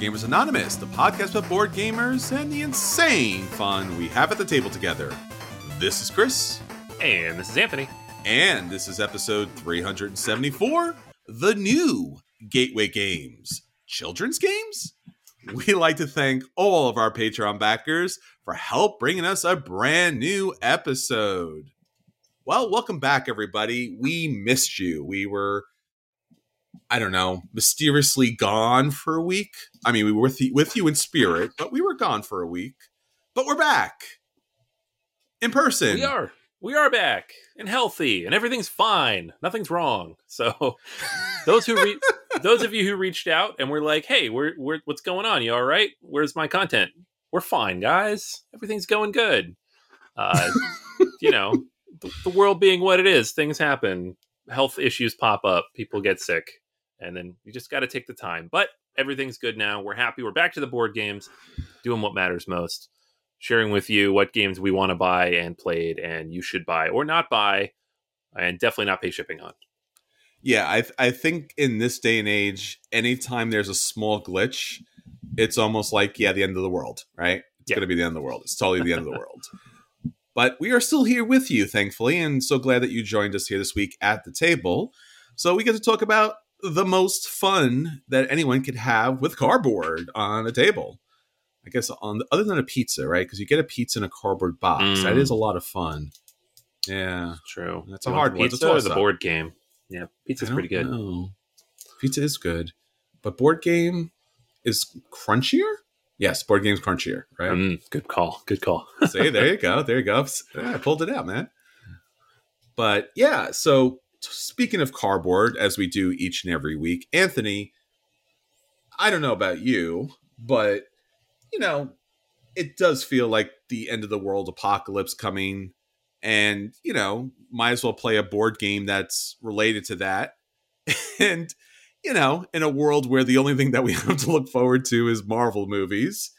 Gamers Anonymous, the podcast about board gamers and the insane fun we have at the table together. This is Chris, And this is Anthony. and this is episode 374 The New Gateway Games. Children's games? We like to thank all of our Patreon backers for help bringing us a brand new episode. Well, welcome back, everybody. We missed you. We were I don't know, mysteriously gone for a week. I mean, we were with you, with you in spirit, but we were gone for a week. But we're back in person. We are. We are back and healthy, and everything's fine. Nothing's wrong. So, those who re- those of you who reached out and were like, "Hey, we're, we're what's going on? You all right? Where's my content? We're fine, guys. Everything's going good. Uh, you know, the, the world being what it is, things happen. Health issues pop up. People get sick, and then you just got to take the time. But everything's good now. We're happy. We're back to the board games, doing what matters most sharing with you what games we want to buy and played and you should buy or not buy and definitely not pay shipping on. Yeah, I I think in this day and age, anytime there's a small glitch, it's almost like yeah, the end of the world, right? It's Yeah. going to be the end of the world. It's totally the end of the world. But we are still here with you, thankfully, and so glad that you joined us here this week at the table. So we get to talk about the most fun that anyone could have with cardboard on a table. I guess on the, other than a pizza, right? Because you get a pizza in a cardboard box. Mm. That is a lot of fun. Yeah, True. That's a hard one Pizza or the board game. Yeah, pizza's pretty good. know. Pizza is good, but board game is crunchier. Yes, board game's crunchier, right? Mm, good call. Good call. See, there you go, there you go. I pulled it out, man. But yeah, so speaking of cardboard, as we do each and every week, Anthony, I don't know about you, but you know, it does feel like the end of the world apocalypse coming, and you know, might as well play a board game that's related to that. and you know, in a world where the only thing that we have to look forward to is Marvel movies,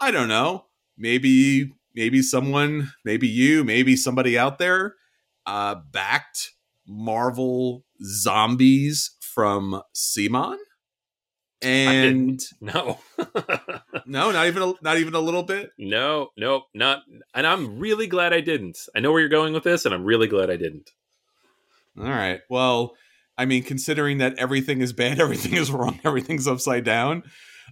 I don't know. Maybe, maybe someone, maybe you, maybe somebody out there, uh, backed Marvel zombies from CMON. And No. no, not even a, not even a little bit. no, no, not. And I'm really glad I didn't. I know where you're going with this, and I'm really glad I didn't. All right. Well, I mean, considering that everything is bad, everything is wrong, everything's upside down,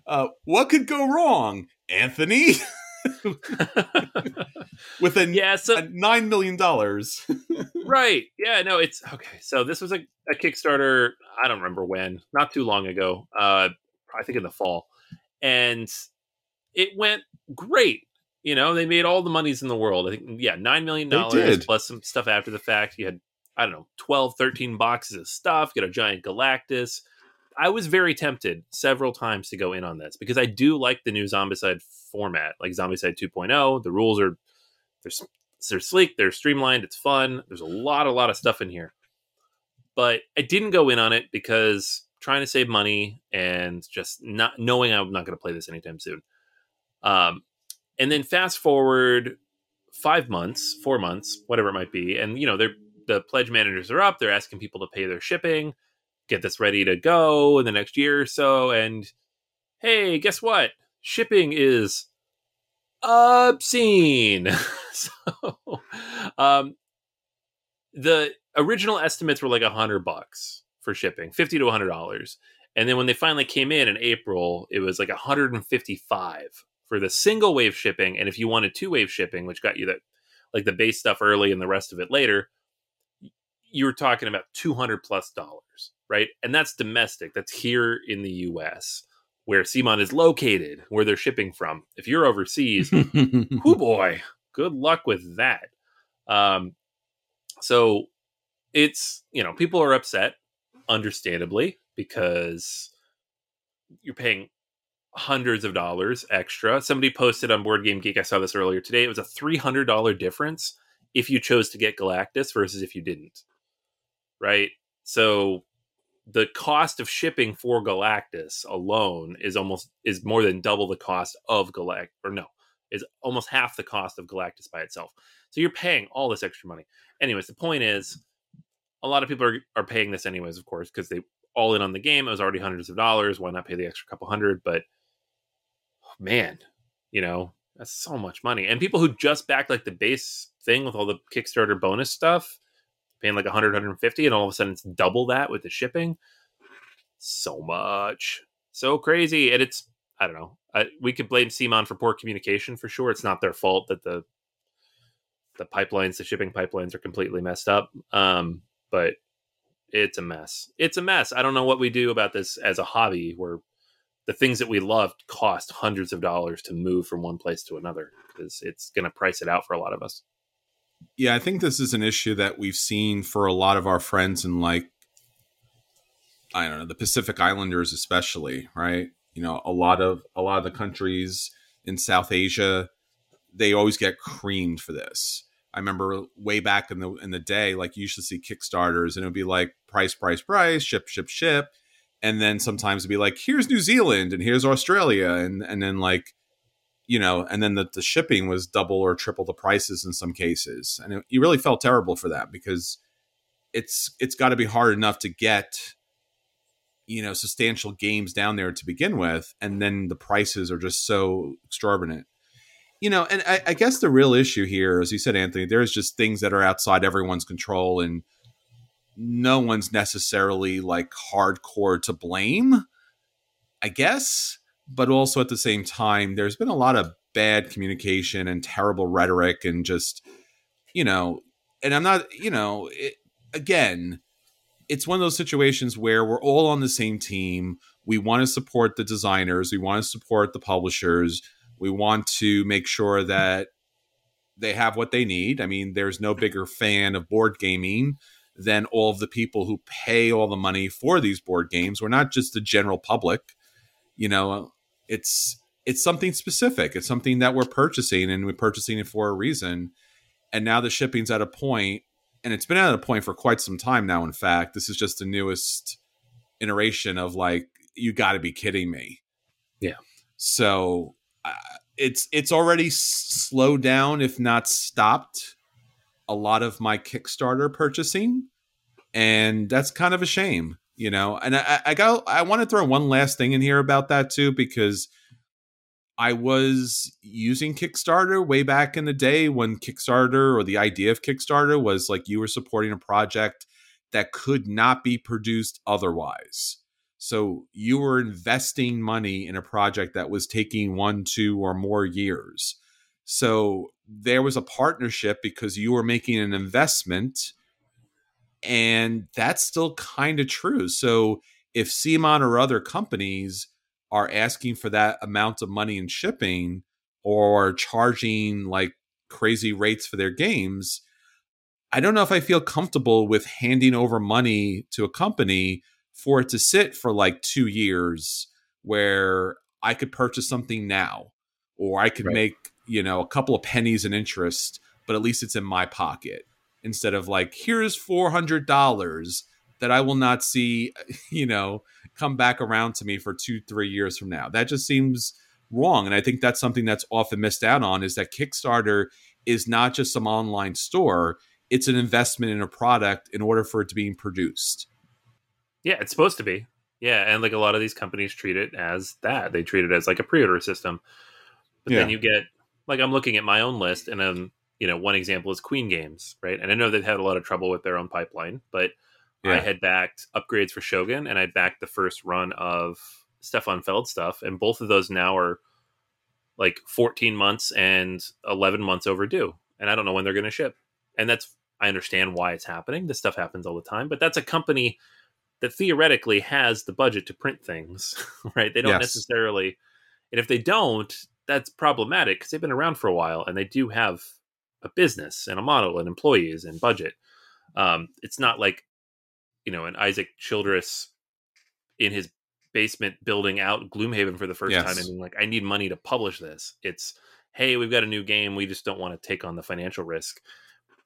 uh, what could go wrong, Anthony? with a, yeah, so a nine million dollars. right. Yeah, no, it's okay. So this was a, a Kickstarter. I don't remember when, not too long ago. Uh, I think in the fall, and it went great. You know, they made all the monies in the world. I think, yeah, nine million dollars plus some stuff after the fact. You had, I don't know, 12, 13 boxes of stuff. Got a giant Galactus. I was very tempted several times to go in on this because I do like the new Zombicide format, like Zombicide 2.0. The rules are they're they're sleek, they're streamlined, it's fun. There's a lot, a lot of stuff in here. But I didn't go in on it because trying to save money and just not knowing I'm not going to play this anytime soon. Um, and then fast forward five months, four months, whatever it might be, and you know they're the pledge managers are up. They're asking people to pay their shipping, get this ready to go in the next year or so. And hey, guess what? Shipping is obscene. so, um, the original estimates were like a hundred bucks for shipping, fifty to hundred dollars. And then when they finally came in in April, it was like 155 for the single wave shipping. And if you wanted two wave shipping, which got you that like the base stuff early and the rest of it later, you were talking about 200 plus dollars, right? And that's domestic. That's here in the US where CMON is located, where they're shipping from. If you're overseas, whoo boy, good luck with that. Um, so it's you know people are upset, understandably, because you're paying hundreds of dollars extra. Somebody posted on Board Game Geek. I saw this earlier today. It was a three hundred dollar difference if you chose to get Galactus versus if you didn't. Right. So the cost of shipping for Galactus alone is almost is more than double the cost of Galact or no is almost half the cost of Galactus by itself. So you're paying all this extra money. Anyways, the point is, a lot of people are, are paying this anyways, of course, because they all in on the game. It was already hundreds of dollars. Why not pay the extra couple hundred? But man, you know that's so much money. And people who just back like the base thing with all the Kickstarter bonus stuff, paying like 100, 150, and all of a sudden it's double that with the shipping. So much, so crazy, and it's I don't know. I, we could blame CMON for poor communication for sure. It's not their fault that the the pipelines, the shipping pipelines, are completely messed up. Um, but it's a mess. It's a mess. I don't know what we do about this as a hobby, where the things that we love cost hundreds of dollars to move from one place to another because it's going to price it out for a lot of us. Yeah, I think this is an issue that we've seen for a lot of our friends in like I don't know, the Pacific Islanders especially, right? You know, a lot of a lot of the countries in South Asia, they always get creamed for this. I remember way back in the in the day, like you used to see Kickstarters and it would be like price, price, price, ship, ship, ship. And then sometimes it'd be like, here's New Zealand and here's Australia. And and then like you know, and then the, the shipping was double or triple the prices in some cases, and it, you really felt terrible for that because it's it's got to be hard enough to get you know substantial games down there to begin with, and then the prices are just so exorbitant. You know, and I, I guess the real issue here, as you said, Anthony, there's just things that are outside everyone's control, and no one's necessarily like hardcore to blame. I guess but also at the same time, there's been a lot of bad communication and terrible rhetoric and just, you know, and I'm not, you know, it, again, it's one of those situations where we're all on the same team. We want to support the designers, we want to support the publishers, we want to make sure that they have what they need. I mean, there's no bigger fan of board gaming than all of the people who pay all the money for these board games. We're not just the general public you know it's it's something specific. It's something that we're purchasing and we're purchasing it for a reason. And now the shipping's at a point and it's been at a point for quite some time now in fact. This is just the newest iteration of like you got to be kidding me. Yeah. so uh, it's it's already slowed down if not stopped a lot of my kickstarter purchasing. And that's kind of a shame you know and i i got i want to throw one last thing in here about that too because i was using kickstarter way back in the day when kickstarter or the idea of kickstarter was like you were supporting a project that could not be produced otherwise. So you were investing money in a project that was taking one two or more years. So there was a partnership because you were making an investment, and that's still kind of true. So if CMON or other companies are asking for that amount of money in shipping or charging like crazy rates for their games, I don't know if I feel comfortable with handing over money to a company for it to sit for like two years where I could purchase something now or I could right. make, you know, a couple of pennies in interest, but at least it's in my pocket instead of like, here's $400 that I will not see, you know, come back around to me for two, three years from now. That just seems wrong. And I think that's something that's often missed out on is that Kickstarter is not just some online store, it's an investment in a product in order for it to be produced. Yeah, it's supposed to be. Yeah, and like a lot of these companies treat it as that. They treat it as like a pre-order system. But yeah. then you get like I'm looking at my own list and um you know, one example is Queen Games, right? And I know they've had a lot of trouble with their own pipeline, but yeah. I had backed upgrades for Shogun and I backed the first run of Stefan Feld stuff, and both of those now are like 14 months and 11 months overdue, and I don't know when they're going to ship. And that's I understand why it's happening. This stuff happens all the time, but that's a company that theoretically has the budget to print things, right? They don't yes. necessarily, and if they don't, that's problematic because they've been around for a while and they do have a business and a model and employees and budget. Um, it's not like, you know, an Isaac Childress in his basement building out Gloomhaven for the first yes. time and being like, I need money to publish this. It's, hey, we've got a new game. We just don't want to take on the financial risk.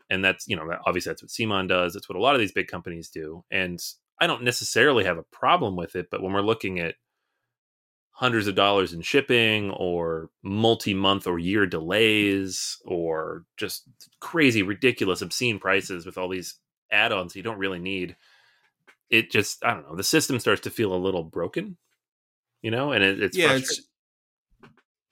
And that's, you know, obviously that's what CMON does. That's what a lot of these big companies do. And I don't necessarily have a problem with it, but when we're looking at hundreds of dollars in shipping or multi-month or year delays or just crazy ridiculous obscene prices with all these add-ons you don't really need. It just i don't know the system starts to feel a little broken you know and it, it's yeah it's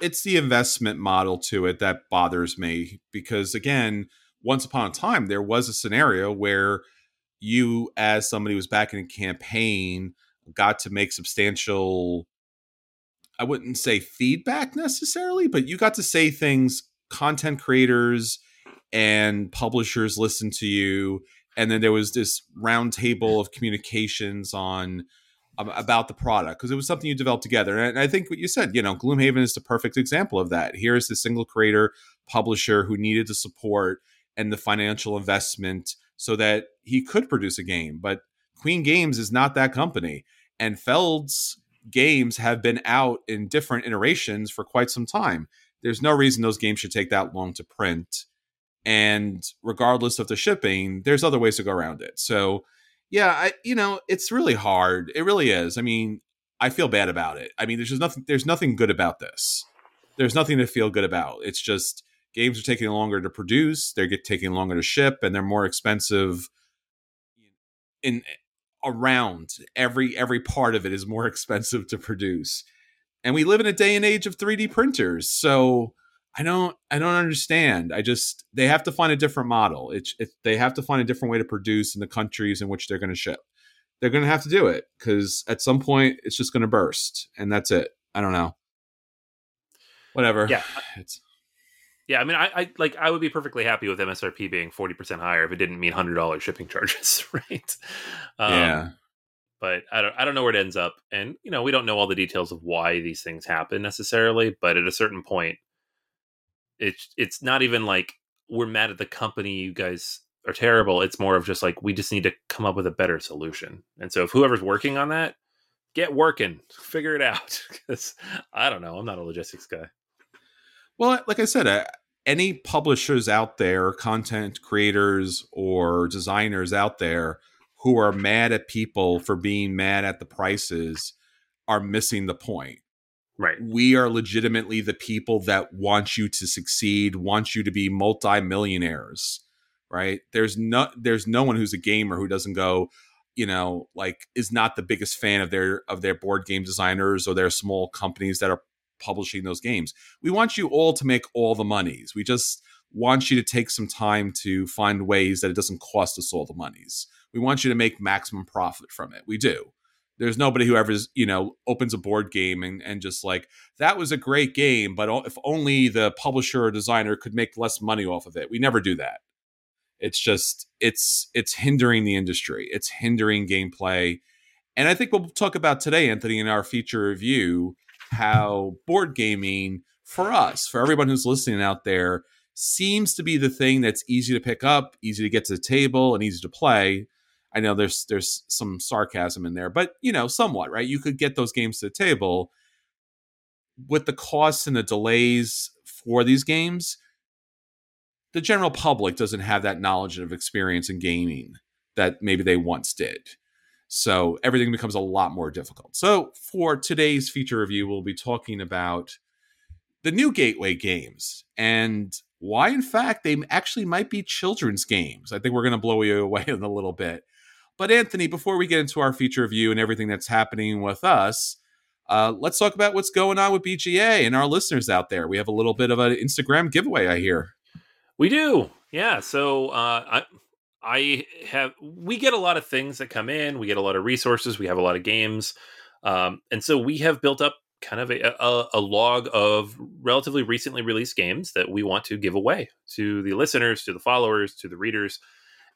it's the investment model to it that bothers me because again once upon a time there was a scenario where you as somebody who was backing a campaign got to make substantial i wouldn't say feedback necessarily but you got to say things content creators and publishers listen to you and then there was this roundtable of communications on about the product because it was something you developed together and i think what you said you know gloomhaven is the perfect example of that here's the single creator publisher who needed the support and the financial investment so that he could produce a game. But Queen Games is not that company. And Feld's games have been out in different iterations for quite some time. There's no reason those games should take that long to print. And regardless of the shipping, there's other ways to go around it. So, yeah, I you know, it's really hard. It really is. I mean, I feel bad about it. I mean, there's just nothing there's nothing good about this. There's nothing to feel good about. It's just games are taking longer to produce they're taking longer to ship and they're more expensive in around. Every every part of it is more expensive to produce. And we live in a day and age of 3d printers so i don't i don't understand. I just they have to find a different model. It's it, they have to find a different way to produce in the countries in which they're going to ship. They're going to have to do it because at some point it's just going to burst and that's it. I don't know. Whatever. Yeah. It's yeah, I mean, I, I, like I would be perfectly happy with MSRP being forty percent higher if it didn't mean hundred dollars shipping charges, right? Um, yeah. But I don't I don't know where it ends up, and you know we don't know all the details of why these things happen necessarily. But at a certain point, it's it's not even like we're mad at the company. You guys are terrible. It's more of just like we just need to come up with a better solution. And so if whoever's working on that, get working, figure it out. Because I don't know, I'm not a logistics guy. Well, like I said, uh, any publishers out there, content creators or designers out there who are mad at people for being mad at the prices are missing the point. Right. We are legitimately the people that want you to succeed, want you to be multimillionaires. Right? There's no there's no one who's a gamer who doesn't go, you know, like is not the biggest fan of their of their board game designers or their small companies that are publishing those games. We want you all to make all the monies. We just want you to take some time to find ways that it doesn't cost us all the monies. We want you to make maximum profit from it. We do. There's nobody who ever, you know, opens a board game and, and just like, that was a great game, but if only the publisher or designer could make less money off of it. We never do that. It's just, it's, it's hindering the industry. It's hindering gameplay. And I think we'll talk about today, Anthony, in our feature review, how board gaming for us, for everyone who's listening out there, seems to be the thing that's easy to pick up, easy to get to the table, and easy to play. I know there's there's some sarcasm in there, but you know, somewhat, right? You could get those games to the table with the costs and the delays for these games. The general public doesn't have that knowledge of experience in gaming that maybe they once did. So everything becomes a lot more difficult. So for today's feature review, we'll be talking about the new gateway games and why, in fact, they actually might be children's games. I think we're going to blow you away in a little bit. But, Anthony, before we get into our feature review and everything that's happening with us, uh, let's talk about what's going on with BGA and our listeners out there. We have a little bit of an Instagram giveaway, I hear. We do. Yeah. So, uh, I. I have we get a lot of things that come in. We get a lot of resources. We have a lot of games, um, and so we have built up kind of a, a, a, log of relatively recently released games that we want to give away to the listeners, to the followers, to the readers.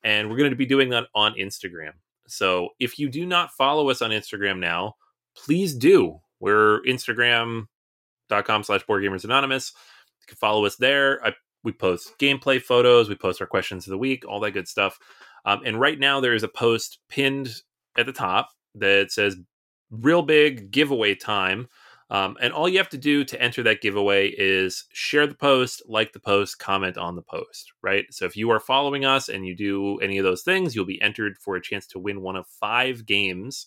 And we're going to be doing that on Instagram. So if you do not follow us on Instagram now, please do. We're Instagram.com slash board gamers anonymous. You can follow us there. I, we post gameplay photos, we post our questions of the week, all that good stuff. Um, and right now there is a post pinned at the top that says real big giveaway time um, and all you have to do to enter that giveaway is share the post, like the post, comment on the post, right? So if you are following us and you do any of those things, you'll be entered for a chance to win one of five games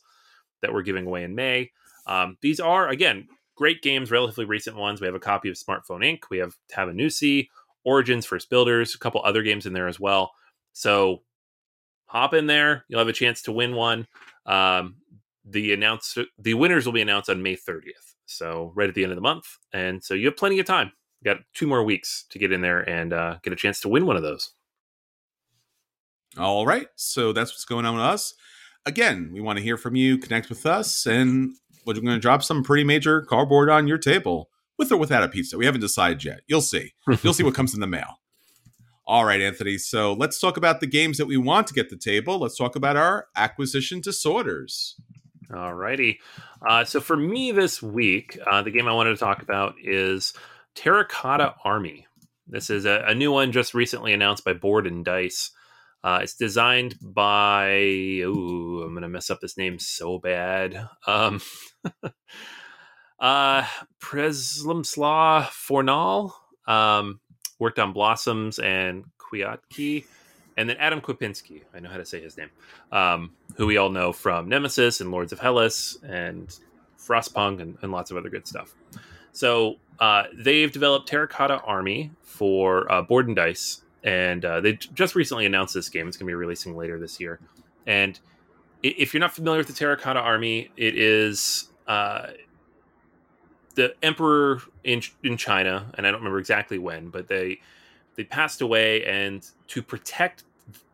that we're giving away in May. Um, these are, again, great games, relatively recent ones. We have a copy of Smartphone Inc., we have Tabannusi, Origins First Builders, a couple other games in there as well. So hop in there, you'll have a chance to win one. Um, the announce the winners will be announced on May 30th. So right at the end of the month, and so you have plenty of time. You got two more weeks to get in there and uh, get a chance to win one of those. All right, so that's what's going on with us. Again, we want to hear from you, connect with us, and we're going to drop some pretty major cardboard on your table with or without a pizza. We haven't decided yet. You'll see. You'll see what comes in the mail. All right, Anthony. So let's talk about the games that we want to get the table. Let's talk about our acquisition disorders. Alrighty. Uh, so for me this week, uh, the game I wanted to talk about is Terracotta Army. This is a, a new one just recently announced by Board and Dice. Uh, it's designed by. Ooh, I'm gonna mess up this name so bad. Um, uh, Przemysław Fornal um, worked on Blossoms and Kwiatki and then Adam Kwapinski. I know how to say his name, um, who we all know from Nemesis and Lords of Hellas and Frostpunk and, and lots of other good stuff. So uh, they've developed Terracotta Army for uh, Board and Dice, and uh, they just recently announced this game. It's going to be releasing later this year. And if you're not familiar with the Terracotta Army, it is uh, the emperor in in China, and I don't remember exactly when, but they they passed away, and to protect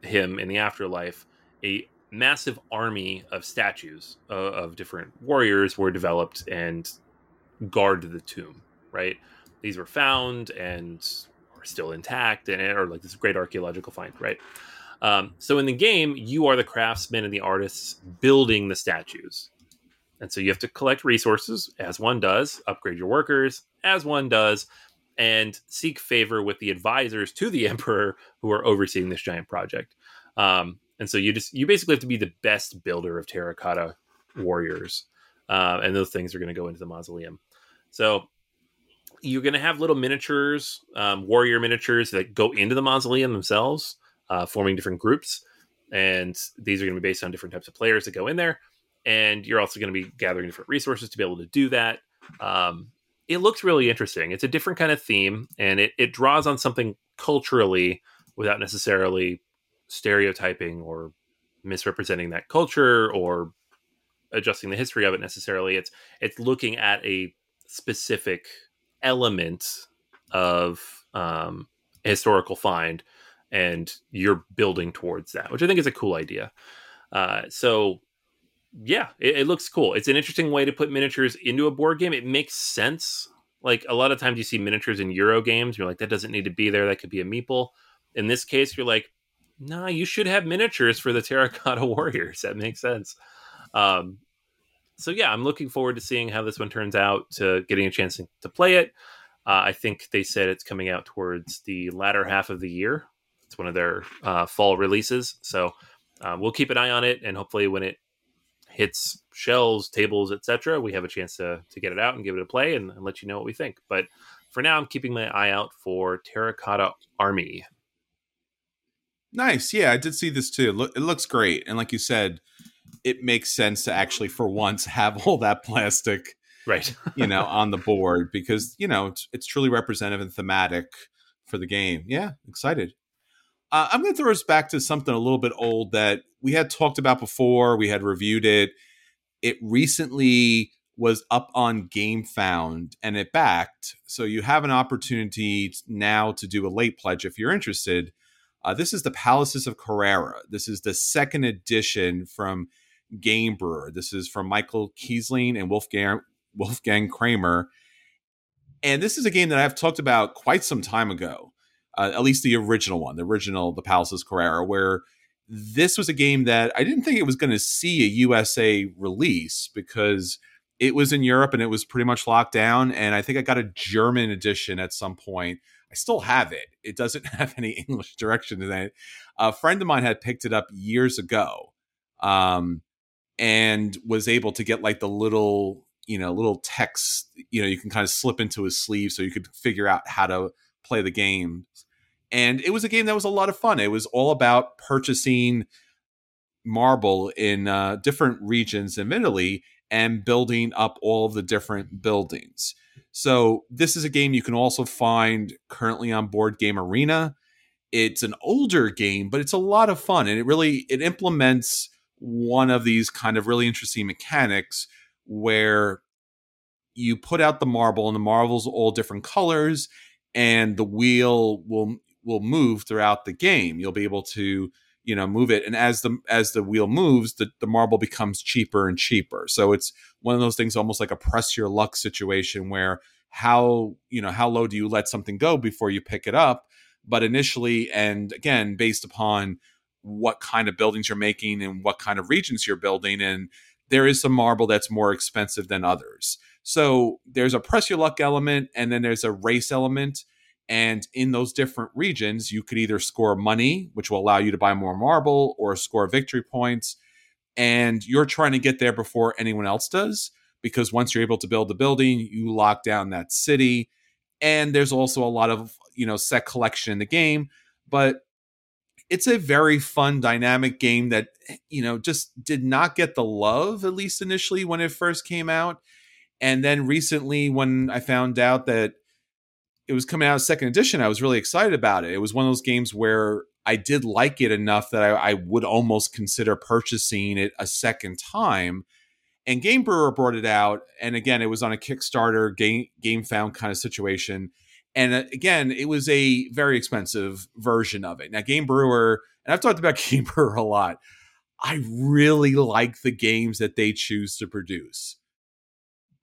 him in the afterlife, a massive army of statues uh, of different warriors were developed and guard the tomb. Right, these were found and are still intact, and are like this great archaeological find. Right. Um, so in the game, you are the craftsmen and the artists building the statues. And so you have to collect resources, as one does, upgrade your workers, as one does, and seek favor with the advisors to the emperor who are overseeing this giant project. Um, and so you just you basically have to be the best builder of terracotta warriors, uh, and those things are going to go into the mausoleum. So you're going to have little miniatures, um, warrior miniatures that go into the mausoleum themselves, uh, forming different groups, and these are going to be based on different types of players that go in there. And you're also going to be gathering different resources to be able to do that. Um, it looks really interesting. It's a different kind of theme, and it, it draws on something culturally without necessarily stereotyping or misrepresenting that culture or adjusting the history of it necessarily. It's it's looking at a specific element of um, historical find, and you're building towards that, which I think is a cool idea. Uh, so yeah, it, it, looks cool. It's an interesting way to put miniatures into a board game. It makes sense. Like a lot of times you see miniatures in Euro games, you're like, that doesn't need to be there. That could be a meeple. In this case, you're like, nah, you should have miniatures for the Terracotta Warriors. That makes sense. Um, so yeah, I'm looking forward to seeing how this one turns out, to getting a chance to play it. Uh, I think they said it's coming out towards the latter half of the year. It's one of their uh, fall releases, so uh, we'll keep an eye on it, and hopefully, when it hits shelves, tables, etc., we have a chance to to get it out and give it a play and, and let you know what we think. But for now, I'm keeping my eye out for Terracotta Army. Nice, yeah, I did see this too. It looks great, and like you said, it makes sense to actually, for once, have all that plastic right you know on the board because you know it's, it's truly representative and thematic for the game yeah excited uh, i'm going to throw us back to something a little bit old that we had talked about before we had reviewed it it recently was up on GameFound and it backed so you have an opportunity now to do a late pledge if you're interested uh, this is the palaces of Carrara. this is the second edition from game brewer this is from michael kiesling and wolfgang Wolfgang Kramer. And this is a game that I've talked about quite some time ago, uh, at least the original one, the original, the Palaces Carrara, where this was a game that I didn't think it was going to see a USA release because it was in Europe and it was pretty much locked down. And I think I got a German edition at some point. I still have it. It doesn't have any English direction in it. A friend of mine had picked it up years ago um, and was able to get like the little you know little text you know you can kind of slip into his sleeve so you could figure out how to play the game and it was a game that was a lot of fun. It was all about purchasing marble in uh, different regions of italy and building up all of the different buildings. So this is a game you can also find currently on board game arena. It's an older game but it's a lot of fun and it really it implements one of these kind of really interesting mechanics where you put out the marble and the marble's all different colors and the wheel will will move throughout the game you'll be able to you know move it and as the as the wheel moves the, the marble becomes cheaper and cheaper so it's one of those things almost like a press your luck situation where how you know how low do you let something go before you pick it up but initially and again based upon what kind of buildings you're making and what kind of regions you're building and there is some marble that's more expensive than others. So there's a press your luck element and then there's a race element. And in those different regions, you could either score money, which will allow you to buy more marble, or score victory points. And you're trying to get there before anyone else does, because once you're able to build the building, you lock down that city. And there's also a lot of, you know, set collection in the game. But it's a very fun dynamic game that you know just did not get the love at least initially when it first came out and then recently when i found out that it was coming out as second edition i was really excited about it it was one of those games where i did like it enough that i, I would almost consider purchasing it a second time and game brewer brought it out and again it was on a kickstarter game GameFound kind of situation and uh, again, it was a very expensive version of it. Now, Game Brewer, and I've talked about Game Brewer a lot. I really like the games that they choose to produce,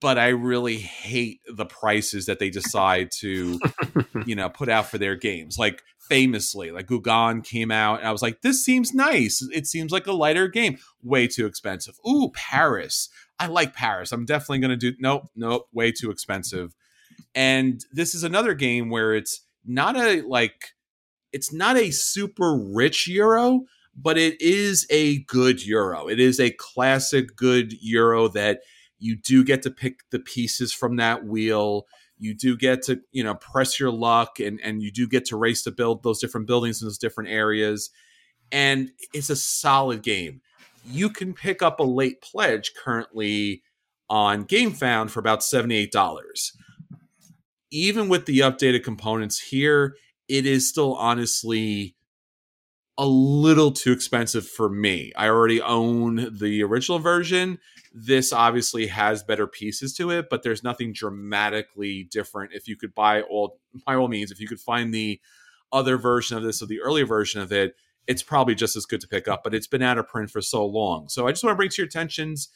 but I really hate the prices that they decide to, you know, put out for their games. Like famously, like Gugong came out, and I was like, "This seems nice. It seems like a lighter game. Way too expensive." Ooh, Paris. I like Paris. I'm definitely going to do. Nope, nope. Way too expensive. And this is another game where it's not a like it's not a super rich euro, but it is a good euro. It is a classic good euro that you do get to pick the pieces from that wheel. You do get to, you know, press your luck and and you do get to race to build those different buildings in those different areas. And it's a solid game. You can pick up a late pledge currently on GameFound for about $78 even with the updated components here, it is still honestly a little too expensive for me. I already own the original version. This obviously has better pieces to it, but there's nothing dramatically different. If you could buy all by all means, if you could find the other version of this or the earlier version of it, it's probably just as good to pick up, but it's been out of print for so long. So I just want to bring to your attentions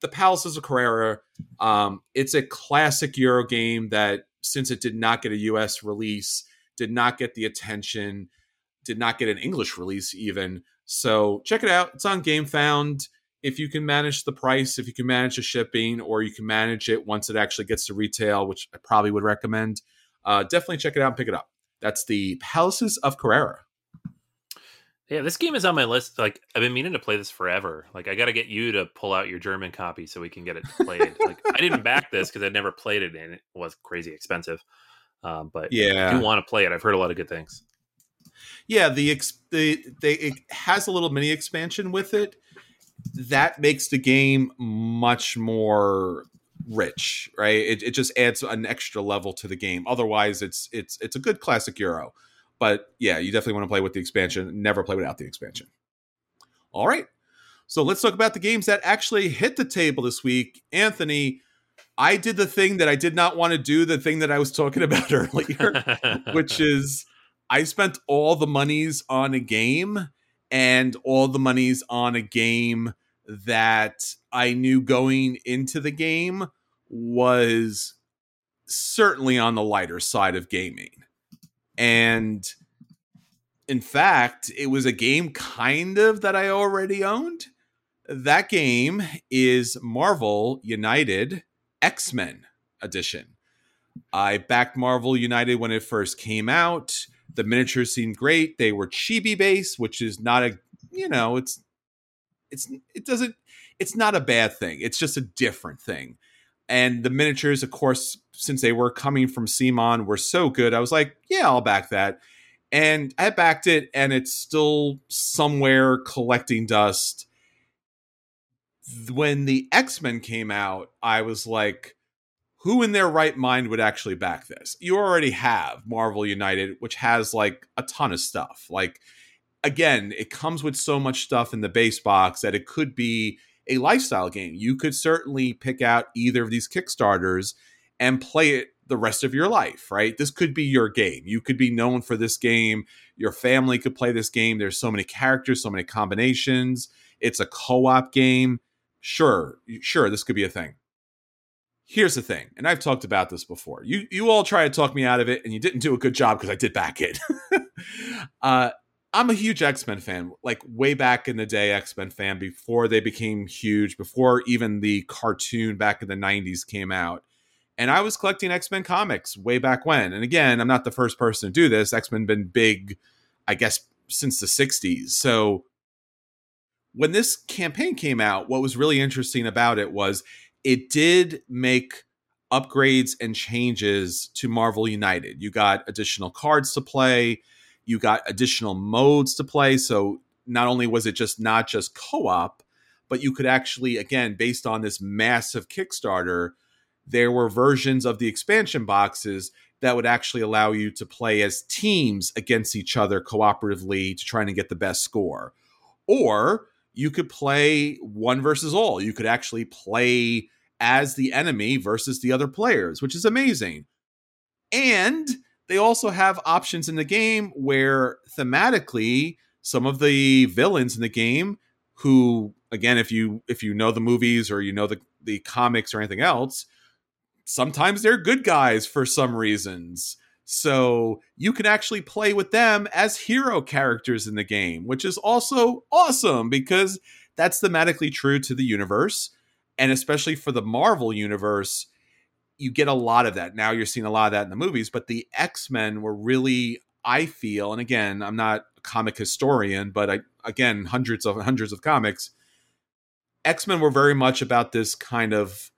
the Palaces of Carrara. Um, it's a classic Euro game that, since it did not get a US release, did not get the attention, did not get an English release even. So check it out. It's on GameFound. If you can manage the price, if you can manage the shipping, or you can manage it once it actually gets to retail, which I probably would recommend, uh, definitely check it out and pick it up. That's the Palaces of Carrara. Yeah, this game is on my list. Like I've been meaning to play this forever. Like I got to get you to pull out your German copy so we can get it played. like I didn't back this because I'd never played it and it was crazy expensive. Um, but yeah, I do want to play it. I've heard a lot of good things. Yeah, the ex- the they it has a little mini expansion with it that makes the game much more rich, right? It, it just adds an extra level to the game. Otherwise, it's it's it's a good classic Euro. But yeah, you definitely want to play with the expansion. Never play without the expansion. All right. So let's talk about the games that actually hit the table this week. Anthony, I did the thing that I did not want to do, the thing that I was talking about earlier, which is I spent all the monies on a game and all the monies on a game that I knew going into the game was certainly on the lighter side of gaming. And in fact, it was a game kind of that I already owned. That game is Marvel United X Men Edition. I backed Marvel United when it first came out. The miniatures seemed great. They were chibi based, which is not a you know it's it's it doesn't it's not a bad thing. It's just a different thing. And the miniatures, of course, since they were coming from CMON, were so good. I was like, yeah, I'll back that. And I backed it, and it's still somewhere collecting dust. When the X Men came out, I was like, who in their right mind would actually back this? You already have Marvel United, which has like a ton of stuff. Like, again, it comes with so much stuff in the base box that it could be a lifestyle game. You could certainly pick out either of these Kickstarters and play it the rest of your life, right? This could be your game. You could be known for this game. Your family could play this game. There's so many characters, so many combinations. It's a co op game. Sure, sure, this could be a thing. Here's the thing, and I've talked about this before. You you all try to talk me out of it, and you didn't do a good job because I did back it. uh, I'm a huge X Men fan, like way back in the day, X Men fan before they became huge, before even the cartoon back in the 90s came out. And I was collecting X Men comics way back when. And again, I'm not the first person to do this. X Men been big, I guess, since the 60s. So when this campaign came out, what was really interesting about it was it did make upgrades and changes to Marvel United. You got additional cards to play you got additional modes to play. So not only was it just not just co-op, but you could actually, again, based on this massive Kickstarter, there were versions of the expansion boxes that would actually allow you to play as teams against each other cooperatively to try and get the best score. Or you could play one versus all. You could actually play as the enemy versus the other players, which is amazing. And they also have options in the game where thematically some of the villains in the game who again if you if you know the movies or you know the the comics or anything else sometimes they're good guys for some reasons so you can actually play with them as hero characters in the game which is also awesome because that's thematically true to the universe and especially for the marvel universe you get a lot of that. Now you're seeing a lot of that in the movies, but the X Men were really, I feel, and again, I'm not a comic historian, but I, again, hundreds of hundreds of comics. X Men were very much about this kind of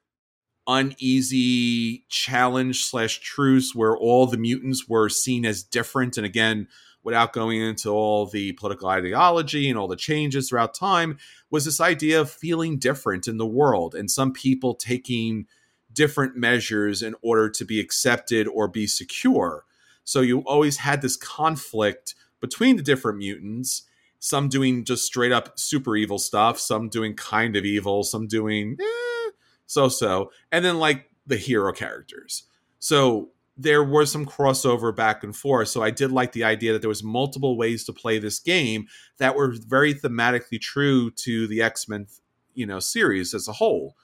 uneasy challenge slash truce where all the mutants were seen as different. And again, without going into all the political ideology and all the changes throughout time, was this idea of feeling different in the world and some people taking different measures in order to be accepted or be secure. So you always had this conflict between the different mutants, some doing just straight up super evil stuff, some doing kind of evil, some doing eh, so so, and then like the hero characters. So there was some crossover back and forth. So I did like the idea that there was multiple ways to play this game that were very thematically true to the X-Men, you know, series as a whole.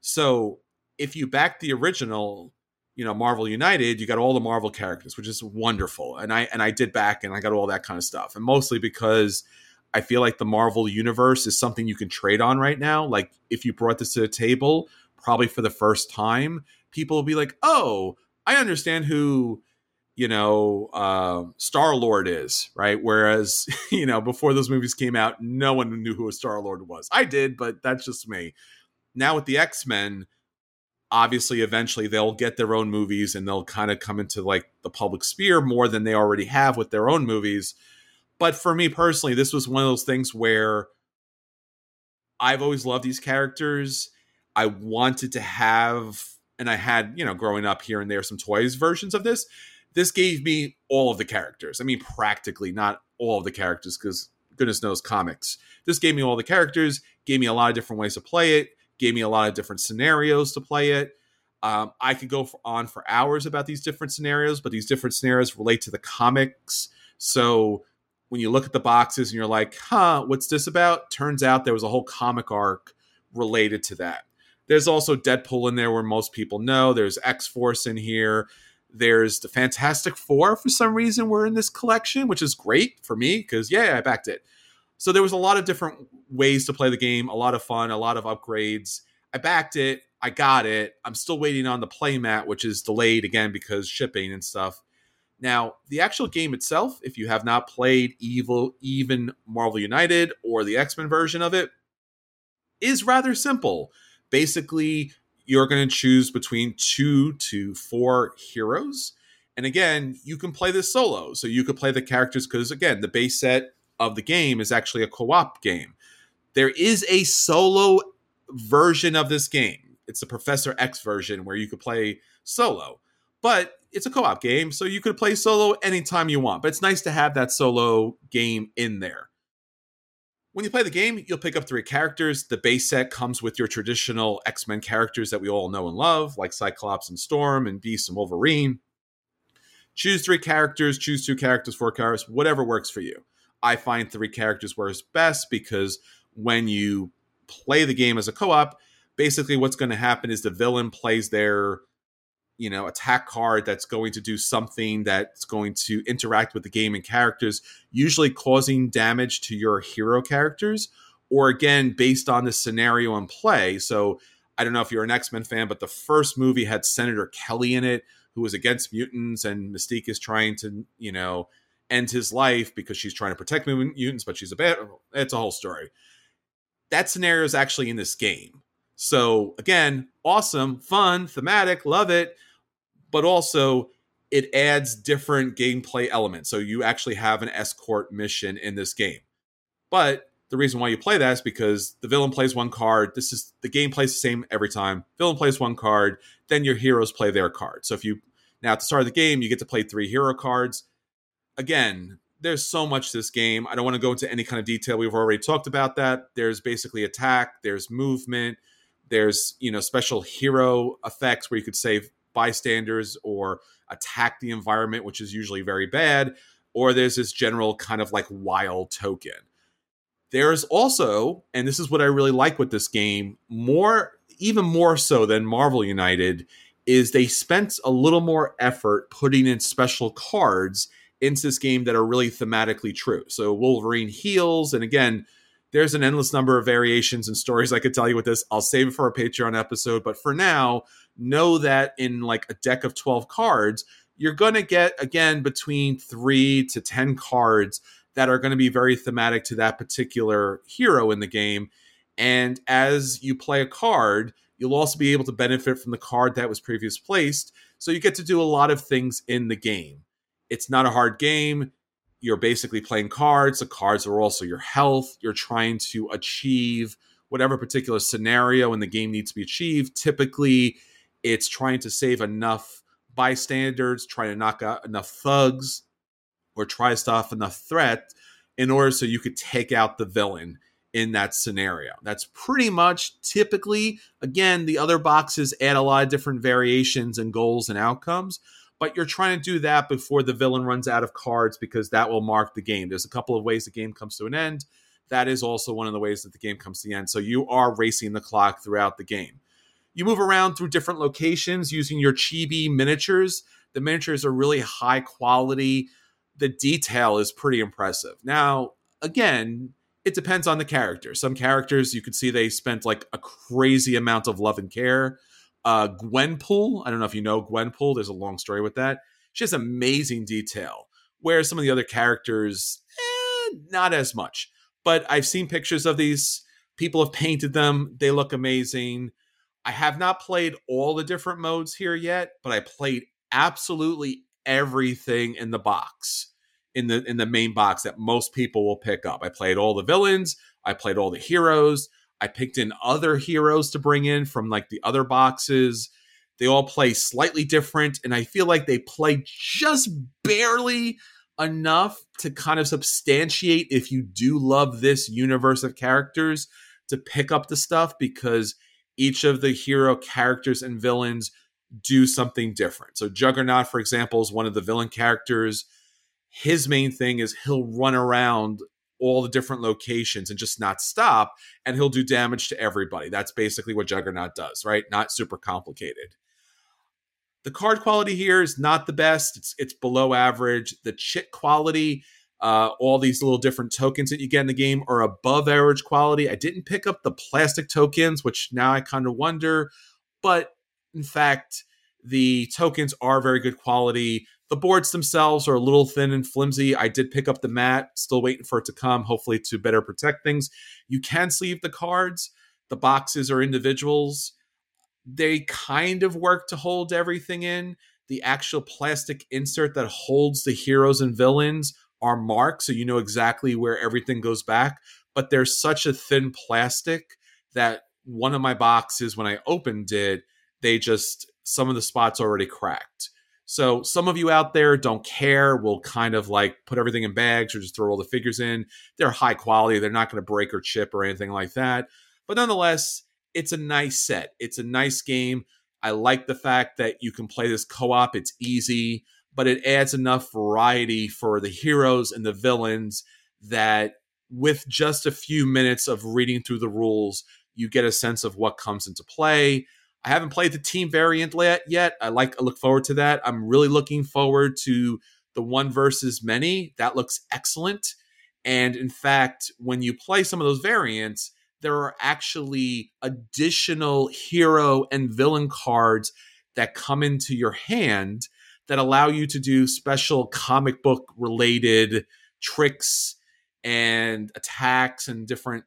So if you back the original, you know, Marvel United, you got all the Marvel characters, which is wonderful. And I and I did back and I got all that kind of stuff. And mostly because I feel like the Marvel universe is something you can trade on right now. Like if you brought this to the table, probably for the first time, people will be like, "Oh, I understand who you know uh, Star Lord is, right?" Whereas you know before those movies came out, no one knew who a Star Lord was. I did, but that's just me. Now with the X Men, obviously, eventually they'll get their own movies and they'll kind of come into like the public sphere more than they already have with their own movies. But for me personally, this was one of those things where I've always loved these characters. I wanted to have, and I had, you know, growing up here and there, some toys versions of this. This gave me all of the characters. I mean, practically not all of the characters, because goodness knows comics. This gave me all the characters, gave me a lot of different ways to play it, gave me a lot of different scenarios to play it. Um, I could go for, on for hours about these different scenarios, but these different scenarios relate to the comics. So when you look at the boxes and you're like, huh, what's this about? Turns out there was a whole comic arc related to that. There's also Deadpool in there where most people know. There's X Force in here. There's the Fantastic Four for some reason were in this collection, which is great for me because, yeah, I backed it. So there was a lot of different ways to play the game, a lot of fun, a lot of upgrades. I backed it. I got it. I'm still waiting on the playmat, which is delayed again because shipping and stuff. Now, the actual game itself, if you have not played Evil, even Marvel United or the X Men version of it, is rather simple. Basically, you're going to choose between two to four heroes. And again, you can play this solo. So you could play the characters because, again, the base set of the game is actually a co op game. There is a solo version of this game. It's the Professor X version where you could play solo. But it's a co-op game, so you could play solo anytime you want. But it's nice to have that solo game in there. When you play the game, you'll pick up three characters. The base set comes with your traditional X Men characters that we all know and love, like Cyclops and Storm and Beast and Wolverine. Choose three characters, choose two characters, four characters, whatever works for you. I find three characters works best because when you play the game as a co op, basically what's going to happen is the villain plays their you know attack card that's going to do something that's going to interact with the game and characters usually causing damage to your hero characters or again based on the scenario and play. So i don't know if you're an x-men fan but the first movie had senator kelly in it who was against mutants and mystique is trying to you know end his life because she's trying to protect mutants but she's a bad it's a whole story. That scenario is actually in this game. So again awesome fun thematic love it but also it adds different gameplay elements. So you actually have an escort mission in this game. But the reason why you play that is because the villain plays one card. This is the game plays the same every time. Villain plays one card, then your heroes play their card. So if you now at the start of the game, you get to play three hero cards. Again, there's so much to this game. I don't want to go into any kind of detail. We've already talked about that. There's basically attack, there's movement, there's, you know, special hero effects where you could save bystanders or attack the environment, which is usually very bad, or there's this general kind of like wild token. There's also, and this is what I really like with this game, more, even more so than Marvel United, is they spent a little more effort putting in special cards into this game that are really thematically true. So Wolverine heals, and again, there's an endless number of variations and stories I could tell you with this. I'll save it for a Patreon episode, but for now, know that in like a deck of 12 cards, you're going to get again between 3 to 10 cards that are going to be very thematic to that particular hero in the game. And as you play a card, you'll also be able to benefit from the card that was previously placed. So you get to do a lot of things in the game. It's not a hard game you're basically playing cards. The cards are also your health. You're trying to achieve whatever particular scenario in the game needs to be achieved. Typically, it's trying to save enough bystanders, trying to knock out enough thugs, or try to stop enough threat in order so you could take out the villain in that scenario. That's pretty much typically, again, the other boxes add a lot of different variations and goals and outcomes, but you're trying to do that before the villain runs out of cards because that will mark the game. There's a couple of ways the game comes to an end. That is also one of the ways that the game comes to the end. So you are racing the clock throughout the game. You move around through different locations using your chibi miniatures. The miniatures are really high quality. The detail is pretty impressive. Now, again, it depends on the character. Some characters you could see they spent like a crazy amount of love and care. Uh, Gwenpool, I don't know if you know Gwenpool. There's a long story with that. She has amazing detail, where some of the other characters, eh, not as much. But I've seen pictures of these. People have painted them. They look amazing. I have not played all the different modes here yet, but I played absolutely everything in the box in the in the main box that most people will pick up. I played all the villains, I played all the heroes, I picked in other heroes to bring in from like the other boxes. They all play slightly different and I feel like they play just barely enough to kind of substantiate if you do love this universe of characters to pick up the stuff because each of the hero characters and villains do something different. So Juggernaut for example is one of the villain characters his main thing is he'll run around all the different locations and just not stop and he'll do damage to everybody. That's basically what Juggernaut does, right? Not super complicated. The card quality here is not the best. It's it's below average. The chit quality, uh, all these little different tokens that you get in the game are above average quality. I didn't pick up the plastic tokens, which now I kind of wonder, but in fact, the tokens are very good quality. The boards themselves are a little thin and flimsy. I did pick up the mat, still waiting for it to come, hopefully to better protect things. You can sleeve the cards. The boxes are individuals. They kind of work to hold everything in. The actual plastic insert that holds the heroes and villains are marked, so you know exactly where everything goes back. But there's such a thin plastic that one of my boxes, when I opened it, they just, some of the spots already cracked. So some of you out there don't care, will kind of like put everything in bags or just throw all the figures in. They're high quality, they're not going to break or chip or anything like that. But nonetheless, it's a nice set. It's a nice game. I like the fact that you can play this co-op. It's easy, but it adds enough variety for the heroes and the villains that with just a few minutes of reading through the rules, you get a sense of what comes into play. I haven't played the team variant yet. I like I look forward to that. I'm really looking forward to the one versus many. That looks excellent. And in fact, when you play some of those variants, there are actually additional hero and villain cards that come into your hand that allow you to do special comic book related tricks and attacks and different